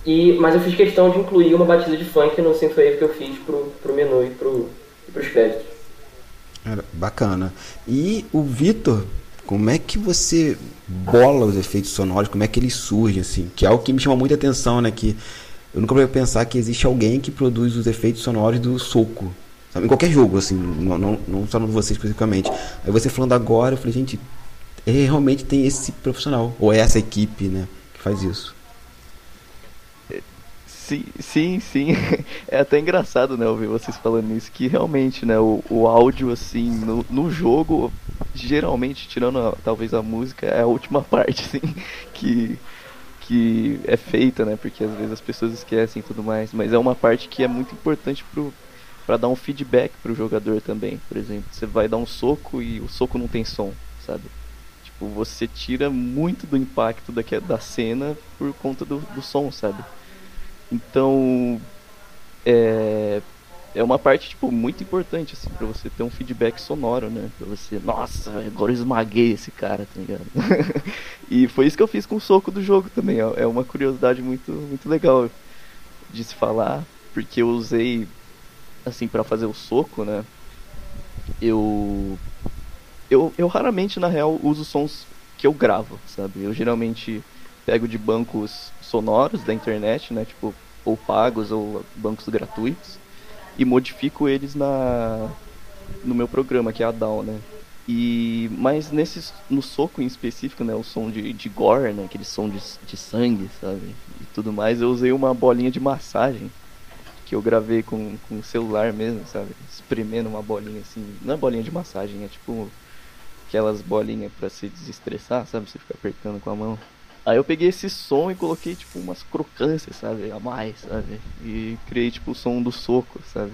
e, mas eu fiz questão de incluir uma batida de funk no synthwave que eu fiz pro, pro menu e pro, pros créditos. Bacana. E o Vitor, como é que você bola os efeitos sonoros? Como é que eles surgem, assim? Que é algo que me chama muita atenção, né? Que eu nunca vou pensar que existe alguém que produz os efeitos sonoros do soco. Sabe? Em qualquer jogo, assim, não, não, não só no você especificamente. Aí você falando agora, eu falei, gente, realmente tem esse profissional, ou é essa equipe, né, que faz isso. Sim, sim, sim. É até engraçado, né, ouvir vocês falando isso, que realmente, né, o, o áudio, assim, no, no jogo, geralmente, tirando a, talvez a música, é a última parte, assim, que, que é feita, né, porque às vezes as pessoas esquecem e tudo mais, mas é uma parte que é muito importante pro para dar um feedback pro jogador também, por exemplo. Você vai dar um soco e o soco não tem som, sabe? Tipo, você tira muito do impacto da, da cena por conta do, do som, sabe? Então, é, é uma parte tipo muito importante assim para você ter um feedback sonoro, né? Para você, nossa, agora eu esmaguei esse cara, tá ligado? e foi isso que eu fiz com o soco do jogo também. É uma curiosidade muito muito legal de se falar, porque eu usei assim para fazer o soco, né? Eu eu eu raramente na real uso sons que eu gravo, sabe? Eu geralmente pego de bancos sonoros da internet, né? Tipo, ou pagos ou bancos gratuitos e modifico eles na no meu programa que é a DAW, né? E mas nesse no soco em específico, né, o som de, de gore, né, aquele som de, de sangue, sabe? E tudo mais, eu usei uma bolinha de massagem que eu gravei com com o celular mesmo, sabe? Espremendo uma bolinha assim, não é bolinha de massagem, é tipo aquelas bolinhas para se desestressar, sabe? Você fica apertando com a mão. Aí eu peguei esse som e coloquei, tipo, umas crocâncias, sabe? A mais, sabe? E criei, tipo, o som do soco, sabe?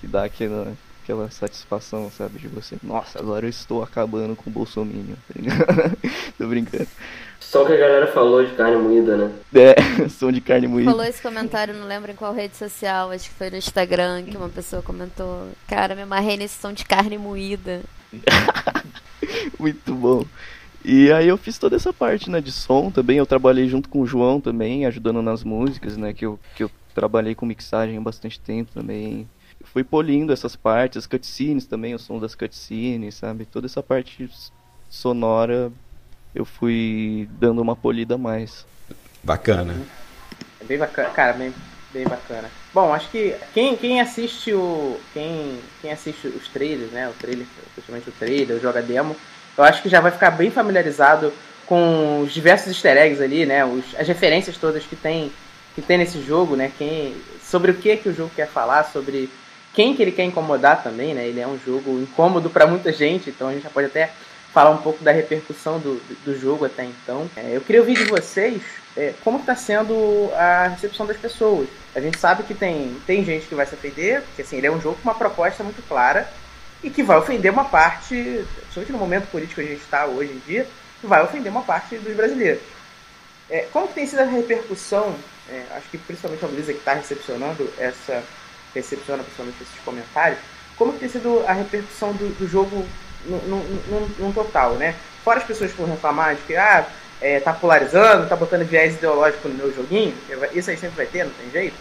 Que dá aquela, aquela satisfação, sabe? De você, nossa, agora eu estou acabando com o Bolsonaro, tá Tô brincando. Som que a galera falou de carne moída, né? É, som de carne moída. Falou esse comentário, não lembro em qual rede social, acho que foi no Instagram, que uma pessoa comentou: Cara, me amarrei nesse som de carne moída. Muito bom. E aí eu fiz toda essa parte, né, de som também. Eu trabalhei junto com o João também, ajudando nas músicas, né, que eu, que eu trabalhei com mixagem há bastante tempo também. Fui polindo essas partes, as cutscenes também, o som das cutscenes, sabe? Toda essa parte sonora eu fui dando uma polida a mais. Bacana. É bem bacana, cara, bem, bem bacana. Bom, acho que quem, quem assiste o. Quem, quem assiste os trailers, né? O trailer, principalmente o trailer, o joga demo, eu acho que já vai ficar bem familiarizado com os diversos easter eggs ali, né? Os, as referências todas que tem, que tem nesse jogo, né? Quem, sobre o que, que o jogo quer falar, sobre quem que ele quer incomodar também, né? Ele é um jogo incômodo para muita gente, então a gente já pode até falar um pouco da repercussão do, do jogo até então. É, eu queria ouvir de vocês é, como está sendo a recepção das pessoas. A gente sabe que tem, tem gente que vai se ofender, porque assim, ele é um jogo com uma proposta muito clara, e que vai ofender uma parte, principalmente no momento político que a gente está hoje em dia, vai ofender uma parte dos brasileiros. É, como que tem sido a repercussão, é, acho que principalmente a Luísa que está recepcionando essa, recepciona principalmente esses comentários, como que tem sido a repercussão do, do jogo no, no, no, total, né? Fora as pessoas que vão reclamar de que, ah, é, tá polarizando, tá botando viés ideológico no meu joguinho, isso aí sempre vai ter, não tem jeito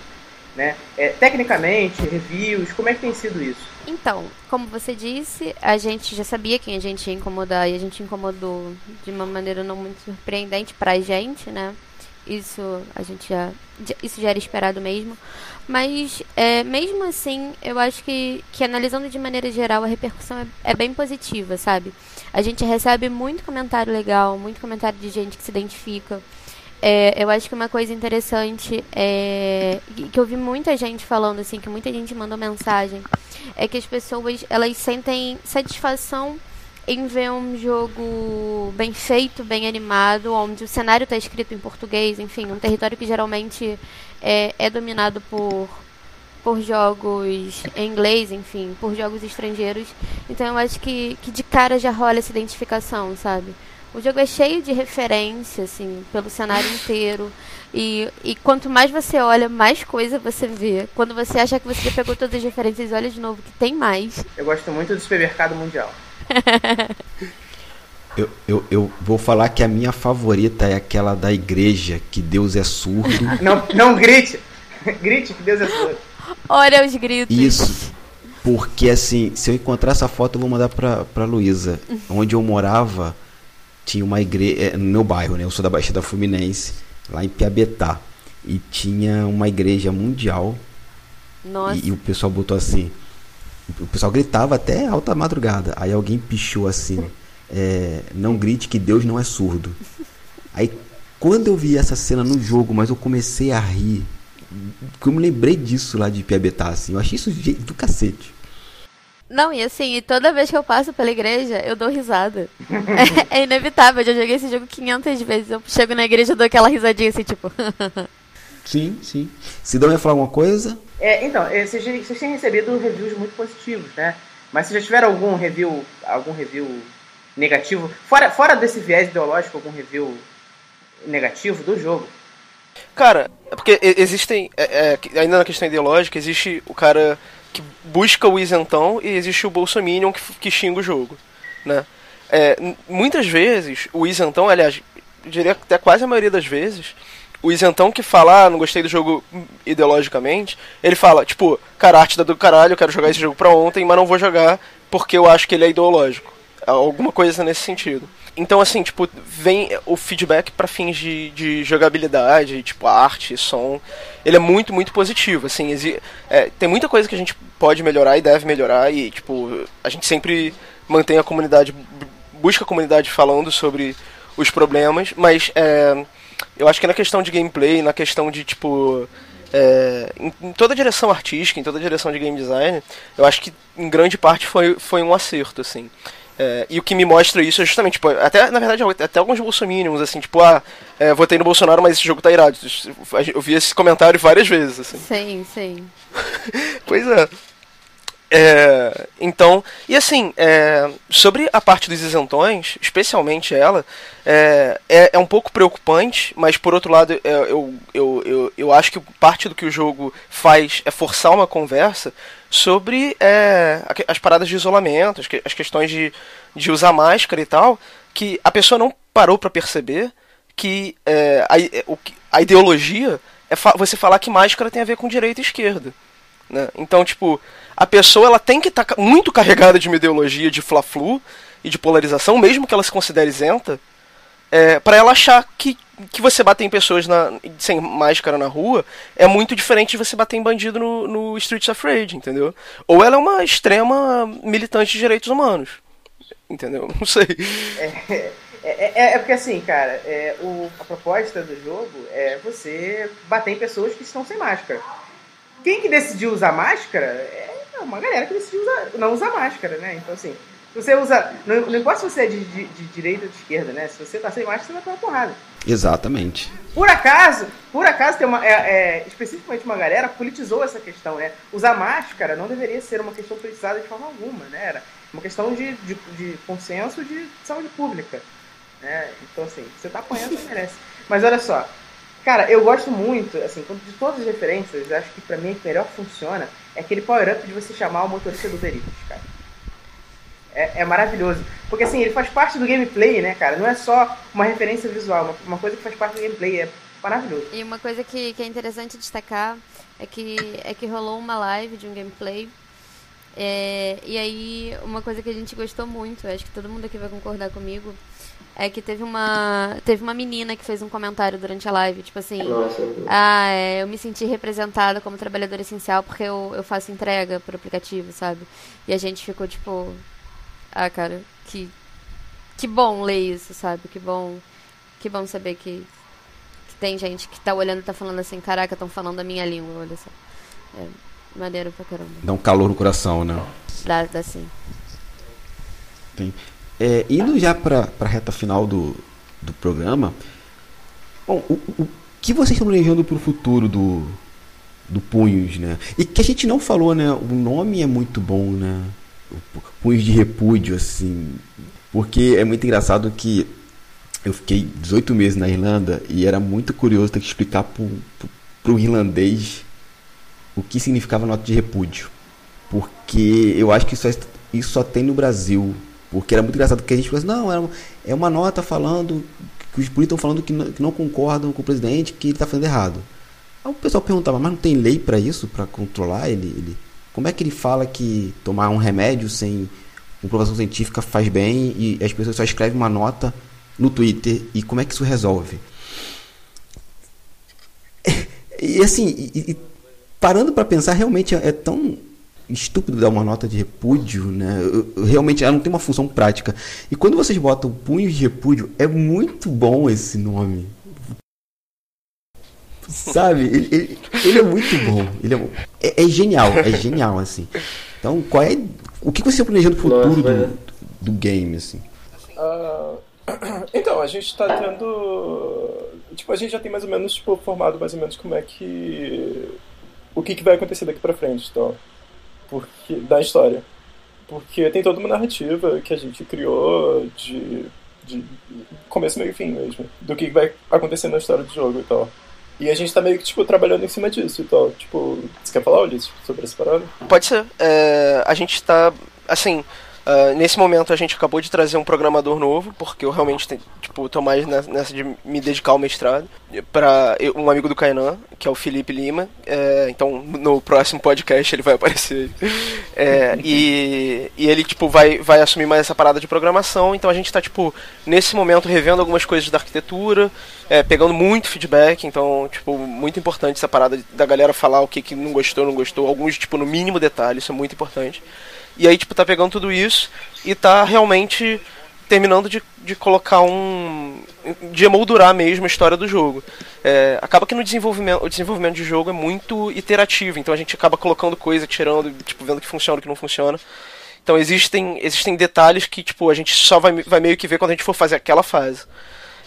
né? É, tecnicamente, reviews, como é que tem sido isso? Então, como você disse, a gente já sabia quem a gente ia incomodar e a gente incomodou de uma maneira não muito surpreendente pra gente, né? Isso a gente já, isso já era esperado mesmo. Mas é, mesmo assim, eu acho que, que analisando de maneira geral, a repercussão é, é bem positiva, sabe? A gente recebe muito comentário legal, muito comentário de gente que se identifica. É, eu acho que uma coisa interessante é que eu vi muita gente falando assim, que muita gente mandou mensagem, é que as pessoas elas sentem satisfação em ver um jogo bem feito, bem animado, onde o cenário está escrito em português, enfim, um território que geralmente é, é dominado por, por jogos em inglês, enfim, por jogos estrangeiros. Então eu acho que, que de cara já rola essa identificação, sabe? O jogo é cheio de referência, assim, pelo cenário inteiro. E, e quanto mais você olha, mais coisa você vê. Quando você acha que você já pegou todas as referências, olha de novo que tem mais. Eu gosto muito do supermercado mundial. eu, eu, eu vou falar que a minha favorita é aquela da igreja, que Deus é surdo. não, não grite! grite que Deus é surdo. Olha os gritos. Isso. Porque assim, se eu encontrar essa foto, eu vou mandar pra, pra Luísa. Onde eu morava, tinha uma igreja. É, no meu bairro, né? Eu sou da Baixada Fluminense, lá em Piabetá. E tinha uma igreja mundial. Nossa. E, e o pessoal botou assim. O pessoal gritava até alta madrugada. Aí alguém pichou assim: é, Não grite que Deus não é surdo. Aí quando eu vi essa cena no jogo, mas eu comecei a rir. Porque eu me lembrei disso lá de Piabetá, assim. Eu achei isso do cacete. Não, e assim, toda vez que eu passo pela igreja, eu dou risada. é, é, inevitável, eu já joguei esse jogo 500 vezes. Eu chego na igreja e dou aquela risadinha assim, tipo. sim, sim. Sidão ia falar alguma coisa? É, então, é, vocês, têm recebido reviews muito positivos, né? Mas vocês já tiveram algum review, algum review negativo? Fora, fora desse viés ideológico, algum review negativo do jogo? Cara, é porque existem. É, é, ainda na questão ideológica, existe o cara que busca o isentão e existe o bolsominion que, que xinga o jogo, né? É, muitas vezes, o isentão, aliás, diria até quase a maioria das vezes, o isentão que fala, ah, não gostei do jogo ideologicamente, ele fala, tipo, cara, arte da do caralho, eu quero jogar esse jogo pra ontem, mas não vou jogar porque eu acho que ele é ideológico. Alguma coisa nesse sentido. Então, assim, tipo, vem o feedback para fins de, de jogabilidade, tipo, arte, som. Ele é muito, muito positivo, assim. É, tem muita coisa que a gente pode melhorar e deve melhorar, e, tipo, a gente sempre mantém a comunidade, busca a comunidade falando sobre os problemas, mas é, eu acho que na questão de gameplay, na questão de, tipo. É, em, em, toda a direção artística, em toda a direção de game design, eu acho que em grande parte foi, foi um acerto, assim. É, e o que me mostra isso é justamente, tipo, até, na verdade, até alguns bolsominions, assim, tipo, ah, é, votei no Bolsonaro, mas esse jogo tá irado. Eu vi esse comentário várias vezes, assim. Sim, sim. pois é. É, então, e assim, é, sobre a parte dos isentões, especialmente ela, é, é, é, um pouco preocupante, mas por outro lado, é, eu, eu, eu, eu acho que parte do que o jogo faz é forçar uma conversa sobre é, as paradas de isolamento, as, as questões de, de usar máscara e tal, que a pessoa não parou para perceber que a, a ideologia é fa você falar que máscara tem a ver com direita e esquerda. Né? Então, tipo, a pessoa ela tem que estar tá muito carregada de uma ideologia de fla-flu e de polarização, mesmo que ela se considere isenta, é, para ela achar que, que você bater em pessoas na, sem máscara na rua é muito diferente de você bater em bandido no, no Streets of Rage, entendeu? Ou ela é uma extrema militante de direitos humanos, entendeu? Não sei. É, é, é, é porque assim, cara, é, o, a proposta do jogo é você bater em pessoas que estão sem máscara. Quem que decidiu usar máscara é uma galera que decidiu usar, não usar máscara, né? Então, assim, você usa. Não, não importa se você é de, de, de, direita ou de esquerda, né? Se você tá sem máscara, você vai tomar porrada. Exatamente. Por acaso, por acaso tem uma. É, é, especificamente uma galera politizou essa questão, né? Usar máscara não deveria ser uma questão politizada de forma alguma, né? Era uma questão de, de, de consenso de saúde pública. Né? Então, assim, você tá apanhando, você merece. Mas olha só, Cara, eu gosto muito, assim, de todas as referências, acho que pra mim o que melhor funciona é aquele power-up de você chamar o motorista do Veritas, cara. É, é, maravilhoso. Porque assim, ele faz parte do gameplay, né, cara? Não é só uma referência visual, uma, uma coisa que faz parte do gameplay. É maravilhoso. E uma coisa que, que é interessante destacar é que, é que rolou uma live de um gameplay. É, e aí, uma coisa que a gente gostou muito, acho que todo mundo aqui vai concordar comigo, é que teve uma teve uma menina que fez um comentário durante a live, tipo assim, Nossa. ah, é, eu me senti representada como trabalhadora essencial porque eu, eu faço entrega pro aplicativo, sabe? E a gente ficou tipo, ah, cara, que que bom ler isso, sabe? Que bom que bom saber que, que tem gente que tá olhando e tá falando assim, caraca, estão falando a minha língua, olha só. É maneiro pra caramba. Dá um calor no coração, né? Dá, dá sim. Tem. É, indo já para a reta final do, do programa, bom, o, o que vocês estão planejando para o futuro do, do Punhos, né? E que a gente não falou, né? O nome é muito bom, né? Punhos de repúdio, assim. Porque é muito engraçado que eu fiquei 18 meses na Irlanda e era muito curioso ter que explicar para o irlandês o que significava nota de repúdio. Porque eu acho que isso, é, isso só tem no Brasil. Porque era muito engraçado que a gente falou assim, não, uma, é uma nota falando que os políticos estão falando que não, que não, concordam com o presidente, que ele está fazendo errado. Aí o pessoal perguntava, mas não tem lei para isso, para controlar ele, ele? Como é que ele fala que tomar um remédio sem comprovação científica faz bem e as pessoas só escrevem uma nota no Twitter e como é que isso resolve? E assim, e, e parando para pensar, realmente é, é tão estúpido dar uma nota de repúdio, né? Realmente ela não tem uma função prática. E quando vocês botam punhos de repúdio, é muito bom esse nome. Sabe? Ele, ele, ele é muito bom. Ele é, é, é, genial, é genial, assim. Então, qual é. O que você está planejando pro futuro do, do game, assim? Uh, então, a gente está tendo. Tipo, a gente já tem mais ou menos tipo, formado mais ou menos como é que. O que, que vai acontecer daqui pra frente, então porque da história. Porque tem toda uma narrativa que a gente criou de, de começo, meio e fim mesmo, do que vai acontecer na história do jogo e tal. E a gente tá meio que, tipo, trabalhando em cima disso e tal. Tipo, você quer falar, Ulisses, sobre essa parada? Pode ser. É, a gente tá, assim, Uh, nesse momento a gente acabou de trazer um programador novo, porque eu realmente tipo, tô mais nessa de me dedicar ao mestrado. para um amigo do Kainan, que é o Felipe Lima. É, então no próximo podcast ele vai aparecer. É, e, e ele tipo, vai, vai assumir mais essa parada de programação. Então a gente está tipo, nesse momento revendo algumas coisas da arquitetura, é, pegando muito feedback. Então, tipo, muito importante essa parada da galera falar o que, que não gostou, não gostou. Alguns, tipo, no mínimo detalhe, isso é muito importante. E aí, tipo, tá pegando tudo isso e tá realmente terminando de, de colocar um. de emoldurar mesmo a história do jogo. É, acaba que no desenvolvimento, o desenvolvimento de jogo é muito iterativo, então a gente acaba colocando coisa, tirando, tipo, vendo que funciona, o que não funciona. Então existem, existem detalhes que tipo, a gente só vai, vai meio que ver quando a gente for fazer aquela fase.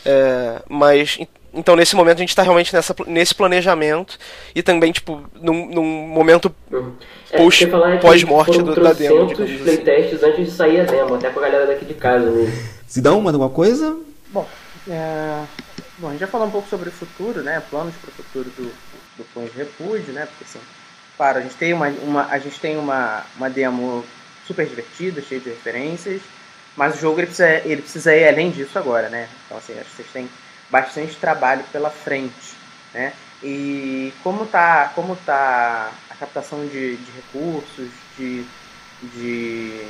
É, mas então, nesse momento, a gente está realmente nessa, nesse planejamento e também, tipo, num, num momento uhum. é, post, é, pós-morte da demo. Assim. playtests antes de sair a demo, até com a galera daqui de casa mesmo. Sidão, manda alguma coisa? Bom, é... Bom, a gente já falou um pouco sobre o futuro, né? Planos para o futuro do, do Põe de Repúdio, né? Porque, assim, claro, a gente tem uma, uma, a gente tem uma, uma demo super divertida, cheia de referências, mas o jogo ele precisa, ele precisa ir além disso agora, né? Então, assim, acho que vocês têm bastante trabalho pela frente, né? E como tá, como tá a captação de, de recursos, de, de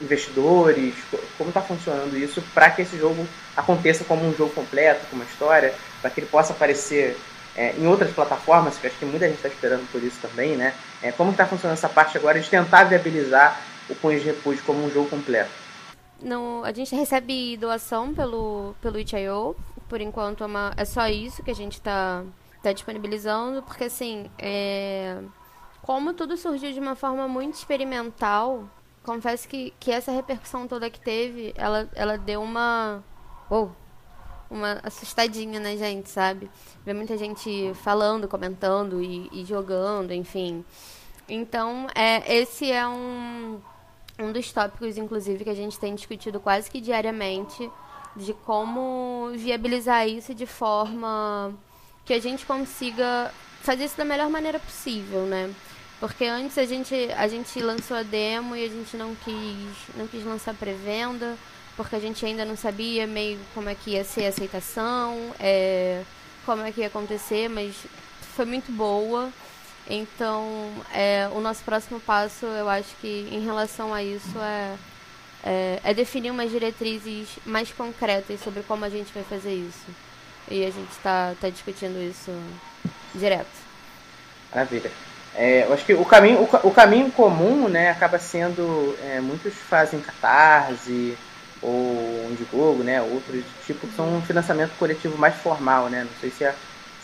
investidores, como está funcionando isso para que esse jogo aconteça como um jogo completo, com uma história, para que ele possa aparecer é, em outras plataformas, que acho que muita gente está esperando por isso também, né? É, como está funcionando essa parte agora de tentar viabilizar o Punho de Repúdio como um jogo completo? No, a gente recebe doação pelo, pelo itch.io, por enquanto é, uma, é só isso que a gente está tá disponibilizando, porque assim, é, como tudo surgiu de uma forma muito experimental, confesso que, que essa repercussão toda que teve, ela, ela deu uma. Oh, uma assustadinha na gente, sabe? Ver muita gente falando, comentando e, e jogando, enfim. Então, é, esse é um, um dos tópicos, inclusive, que a gente tem discutido quase que diariamente de como viabilizar isso de forma que a gente consiga fazer isso da melhor maneira possível, né? Porque antes a gente, a gente lançou a demo e a gente não quis, não quis lançar pré-venda, porque a gente ainda não sabia meio como é que ia ser a aceitação, é, como é que ia acontecer, mas foi muito boa. Então, é, o nosso próximo passo, eu acho que em relação a isso é é, é definir umas diretrizes mais concretas sobre como a gente vai fazer isso. E a gente está tá discutindo isso direto. Maravilha. É, eu acho que o caminho, o, o caminho comum né, acaba sendo. É, muitos fazem catarse ou Indiegogo, né, outros tipo que são um financiamento coletivo mais formal. Né? Não sei se é,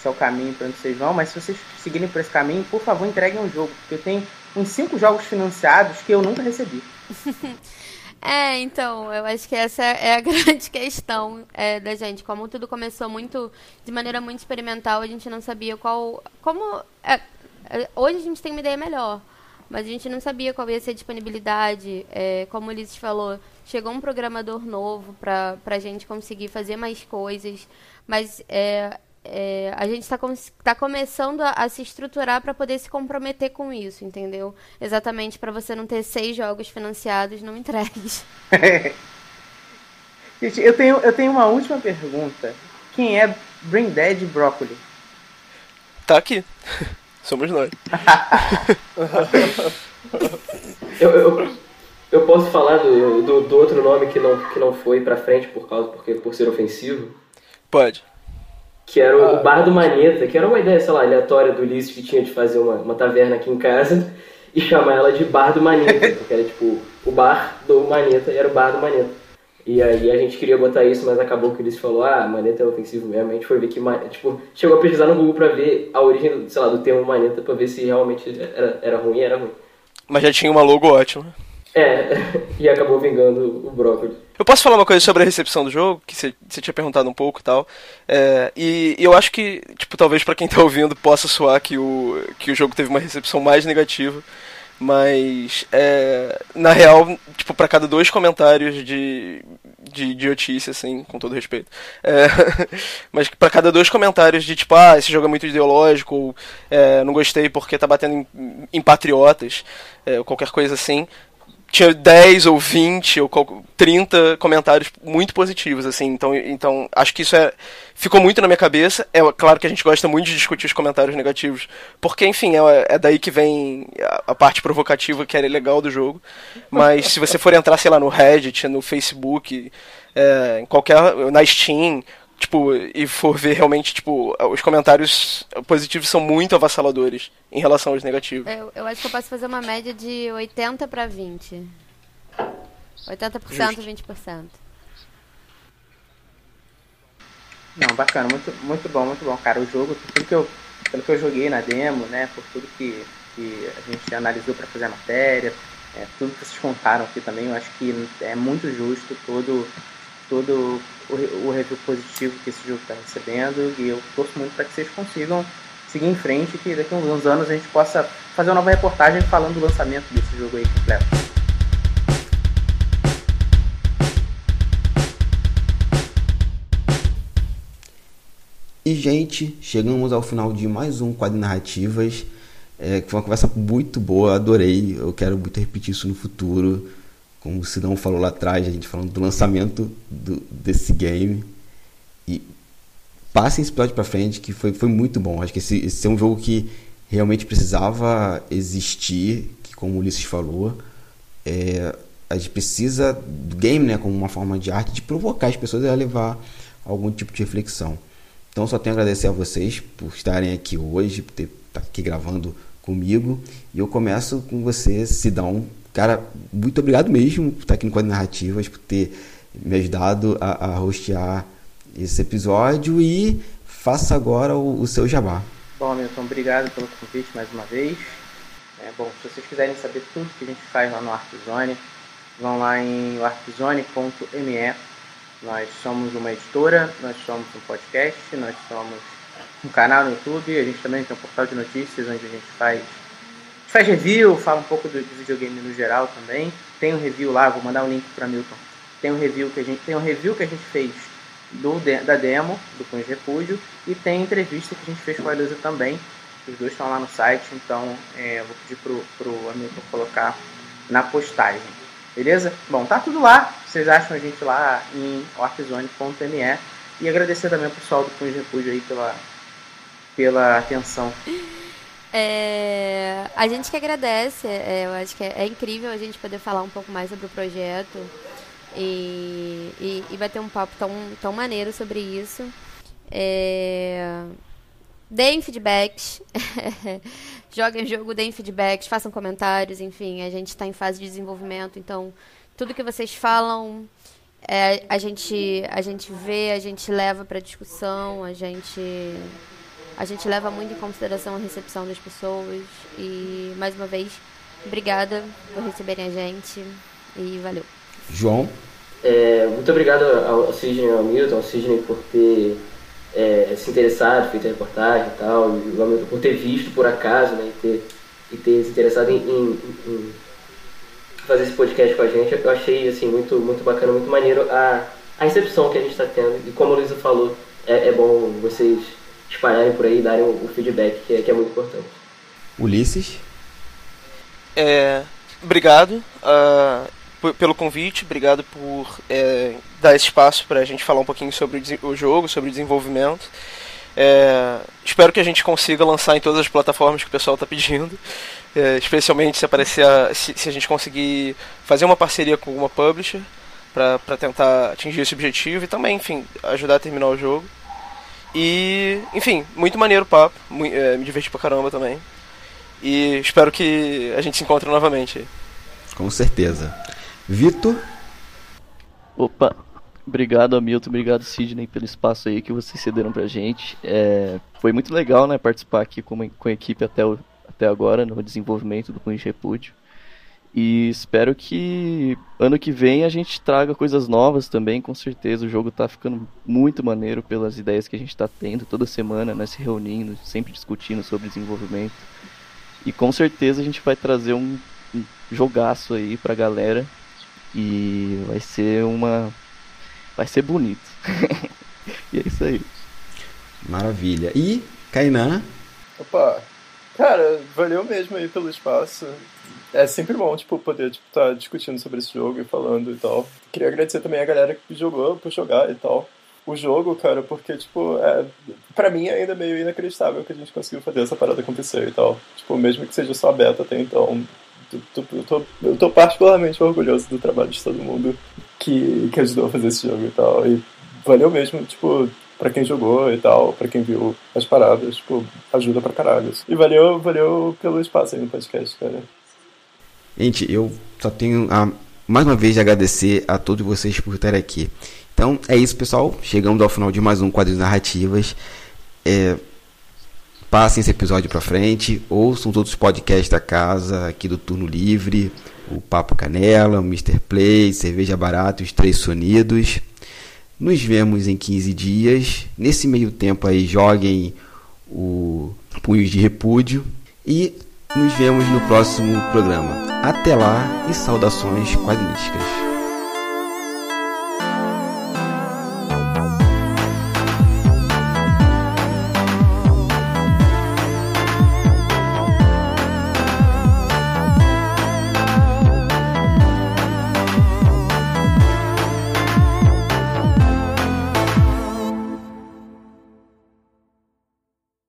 se é o caminho para onde vocês vão, mas se vocês seguirem por esse caminho, por favor, entreguem um jogo. Porque eu tenho uns cinco jogos financiados que eu nunca recebi. É, então, eu acho que essa é a grande questão é, da gente. Como tudo começou muito de maneira muito experimental, a gente não sabia qual. Como. É, é hoje a gente tem uma ideia melhor, mas a gente não sabia qual ia ser a disponibilidade. É, como o Ulisses falou, chegou um programador novo para a gente conseguir fazer mais coisas, mas é, é, a gente está tá começando a, a, se estruturar para poder se comprometer com isso, entendeu? Exatamente para você não ter seis jogos financiados não entregues. gente, eu tenho, eu tenho uma última pergunta. Quem é Brain Dead Broccoli? Tá aqui. Somos nós. eu, eu, eu, posso falar do, do, do, outro nome que não, que não foi pra frente por causa porque por ser ofensivo? Pode que era o, ah, Bar do Maneta, que era uma ideia, sei lá, aleatória do Ulisses que tinha de fazer uma, uma taverna aqui em casa e chamar ela de Bar do Maneta, porque era tipo o bar do Maneta e era o Bar do Maneta. E aí a gente queria botar isso, mas acabou que o Ulisses falou, ah, Maneta é ofensivo mesmo. A gente foi ver que, tipo, chegou a pesquisar no Google pra ver a origem, sei lá, do termo Maneta pra ver se realmente era, era ruim era ruim. Mas já tinha uma logo ótima. É, e acabou vingando o brócolis. Eu posso falar uma coisa sobre a recepção do jogo, que você tinha perguntado um pouco e tal. É, e, eu acho que, tipo, talvez para quem tá ouvindo possa soar que o, que o jogo teve uma recepção mais negativa. Mas, é, na real, tipo, para cada dois comentários de, de idiotice, assim, com todo respeito. É, mas para cada dois comentários de tipo, ah, esse jogo é muito ideológico, ou é, não gostei porque tá batendo em, em patriotas, é, ou qualquer coisa assim, tinha 10 ou 20 ou 30 comentários muito positivos, assim. Então, então acho que isso é, ficou muito na minha cabeça. É claro que a gente gosta muito de discutir os comentários negativos, porque, enfim, é, é daí que vem a, a, parte provocativa que era legal do jogo. Mas se você for entrar, sei lá, no Reddit, no Facebook, é, em qualquer. na Steam, tipo, e for ver realmente, tipo, os comentários positivos são muito avassaladores em relação aos negativos. Eu, eu acho que eu posso fazer uma média de 80 para 20. 80%, Justo. 20%. Não, bacana, muito, muito bom, muito bom, cara. O jogo, tudo que eu, pelo que eu joguei na demo, né, por tudo que, que a gente analisou para fazer a matéria, é, tudo que vocês contaram aqui também, eu acho que é muito justo todo todo o, o review positivo que esse jogo está recebendo e eu torço muito para que vocês consigam seguir em frente que daqui a uns anos a gente possa fazer uma nova reportagem falando do lançamento desse jogo aí completo. E, gente, chegamos ao final de mais um Quadro Narrativas. É, foi uma conversa muito boa, adorei. Eu quero muito repetir isso no futuro como o Sidão falou lá atrás, a gente falando do lançamento do, desse game. E passem esse episódio pra frente, que foi, foi muito bom. Acho que esse, esse é um jogo que realmente precisava existir, que como o Ulisses falou, é, a gente precisa do game, né, como uma forma de arte, de provocar as pessoas a levar algum tipo de reflexão. Então só tenho a agradecer a vocês por estarem aqui hoje, por estar tá aqui gravando comigo. E eu começo com você, Sidão, Cara, muito obrigado mesmo por estar aqui Quadro Narrativas, por ter me ajudado a, a hostear esse episódio e faça agora o, o seu jabá. Bom, Milton, obrigado pelo convite mais uma vez. É, bom, se vocês quiserem saber tudo que a gente faz lá no Artzone, vão lá em artzone.me. Nós somos uma editora, nós somos um podcast, nós somos um canal no YouTube, a gente também tem um portal de notícias onde a gente faz faz review, fala um pouco do, do, videogame no geral também. Tem um review lá, vou mandar um link para Milton. Tem um review que a gente tem um review que a gente fez do da demo do Punho de Repúdio e tem entrevista que a gente fez com a Elisa também. Os dois estão lá no site, então é, vou pedir pro, pro Hamilton colocar na postagem. Beleza? Bom, tá tudo lá. Vocês acham a gente lá em orczone.me e agradecer também ao pessoal do Punho de Repúdio aí pela, pela atenção. É, a gente que agradece, é, eu acho que é, é, incrível a gente poder falar um pouco mais sobre o projeto e, e, e bater um papo tão, tão maneiro sobre isso. É, deem feedbacks, joguem jogo, deem feedbacks, façam comentários, enfim, a gente está em fase de desenvolvimento, então tudo que vocês falam é, a, gente, a gente vê, a gente leva para discussão, a gente a gente leva muito em consideração a recepção das pessoas e mais uma vez, obrigada por receberem a gente e valeu. João? É, muito obrigado ao Sidney e ao Milton, ao Sidney por ter é, se interessado, feito a reportagem e tal, e o Hamilton por ter visto por acaso, né, e ter, e ter se interessado em, em, em, fazer esse podcast com a gente. Eu achei assim, muito, muito bacana, muito maneiro a, a recepção que a gente está tendo. E como a Luísa falou, é, é bom vocês espalharem por aí e darem o, feedback, que é, que é muito importante. Ulisses? É, obrigado uh, pelo convite, obrigado por é, dar esse espaço para a gente falar um pouquinho sobre o jogo, sobre o desenvolvimento. É, espero que a gente consiga lançar em todas as plataformas que o pessoal está pedindo, é, especialmente se aparecer a, se, se, a gente conseguir fazer uma parceria com uma publisher para tentar atingir esse objetivo e também, enfim, ajudar a terminar o jogo. E, enfim, muito maneiro o papo, muito, é, me diverti pra caramba também. E espero que a gente se encontre novamente. Com certeza. Vitor? Opa, obrigado Hamilton, obrigado Sidney pelo espaço aí que vocês cederam pra gente. É, foi muito legal, né, participar aqui com, com a equipe até, o, até agora no desenvolvimento do de Repúdio. E espero que ano que vem a gente traga coisas novas também, com certeza. O jogo tá ficando muito maneiro pelas ideias que a gente tá tendo toda semana, né, se reunindo, sempre discutindo sobre desenvolvimento. E com certeza a gente vai trazer um, um jogaço aí pra galera. E vai ser uma. Vai ser bonito. e é isso aí. Maravilha. E, Kainan? Opa, cara, valeu mesmo aí pelo espaço. É sempre bom, tipo, poder tipo, tá discutindo sobre esse jogo e falando e tal. Queria agradecer também a galera que jogou por jogar e tal o jogo, cara, porque, tipo, é, pra mim é ainda meio inacreditável que a gente conseguiu fazer essa parada acontecer e tal. Tipo, mesmo que seja só beta até então. Eu tô, eu tô particularmente orgulhoso do trabalho de todo mundo que, que ajudou a fazer esse jogo e tal. E valeu mesmo, tipo, pra quem jogou e tal, pra quem viu as paradas, tipo, ajuda pra caralho. E valeu, valeu pelo espaço aí no podcast, cara. Gente, eu só tenho a mais uma vez agradecer a todos vocês por estarem aqui. Então é isso, pessoal. Chegamos ao final de mais um quadro de narrativas. É, passem esse episódio para frente, ouçam os outros podcasts da casa, aqui do Turno Livre, o Papo Canela, o Mr. Play, Cerveja Barata os Três Sonidos. Nos vemos em 15 dias. Nesse meio tempo aí, joguem o Punhos de Repúdio e nos vemos no próximo programa. Até lá e saudações quadrinísticas.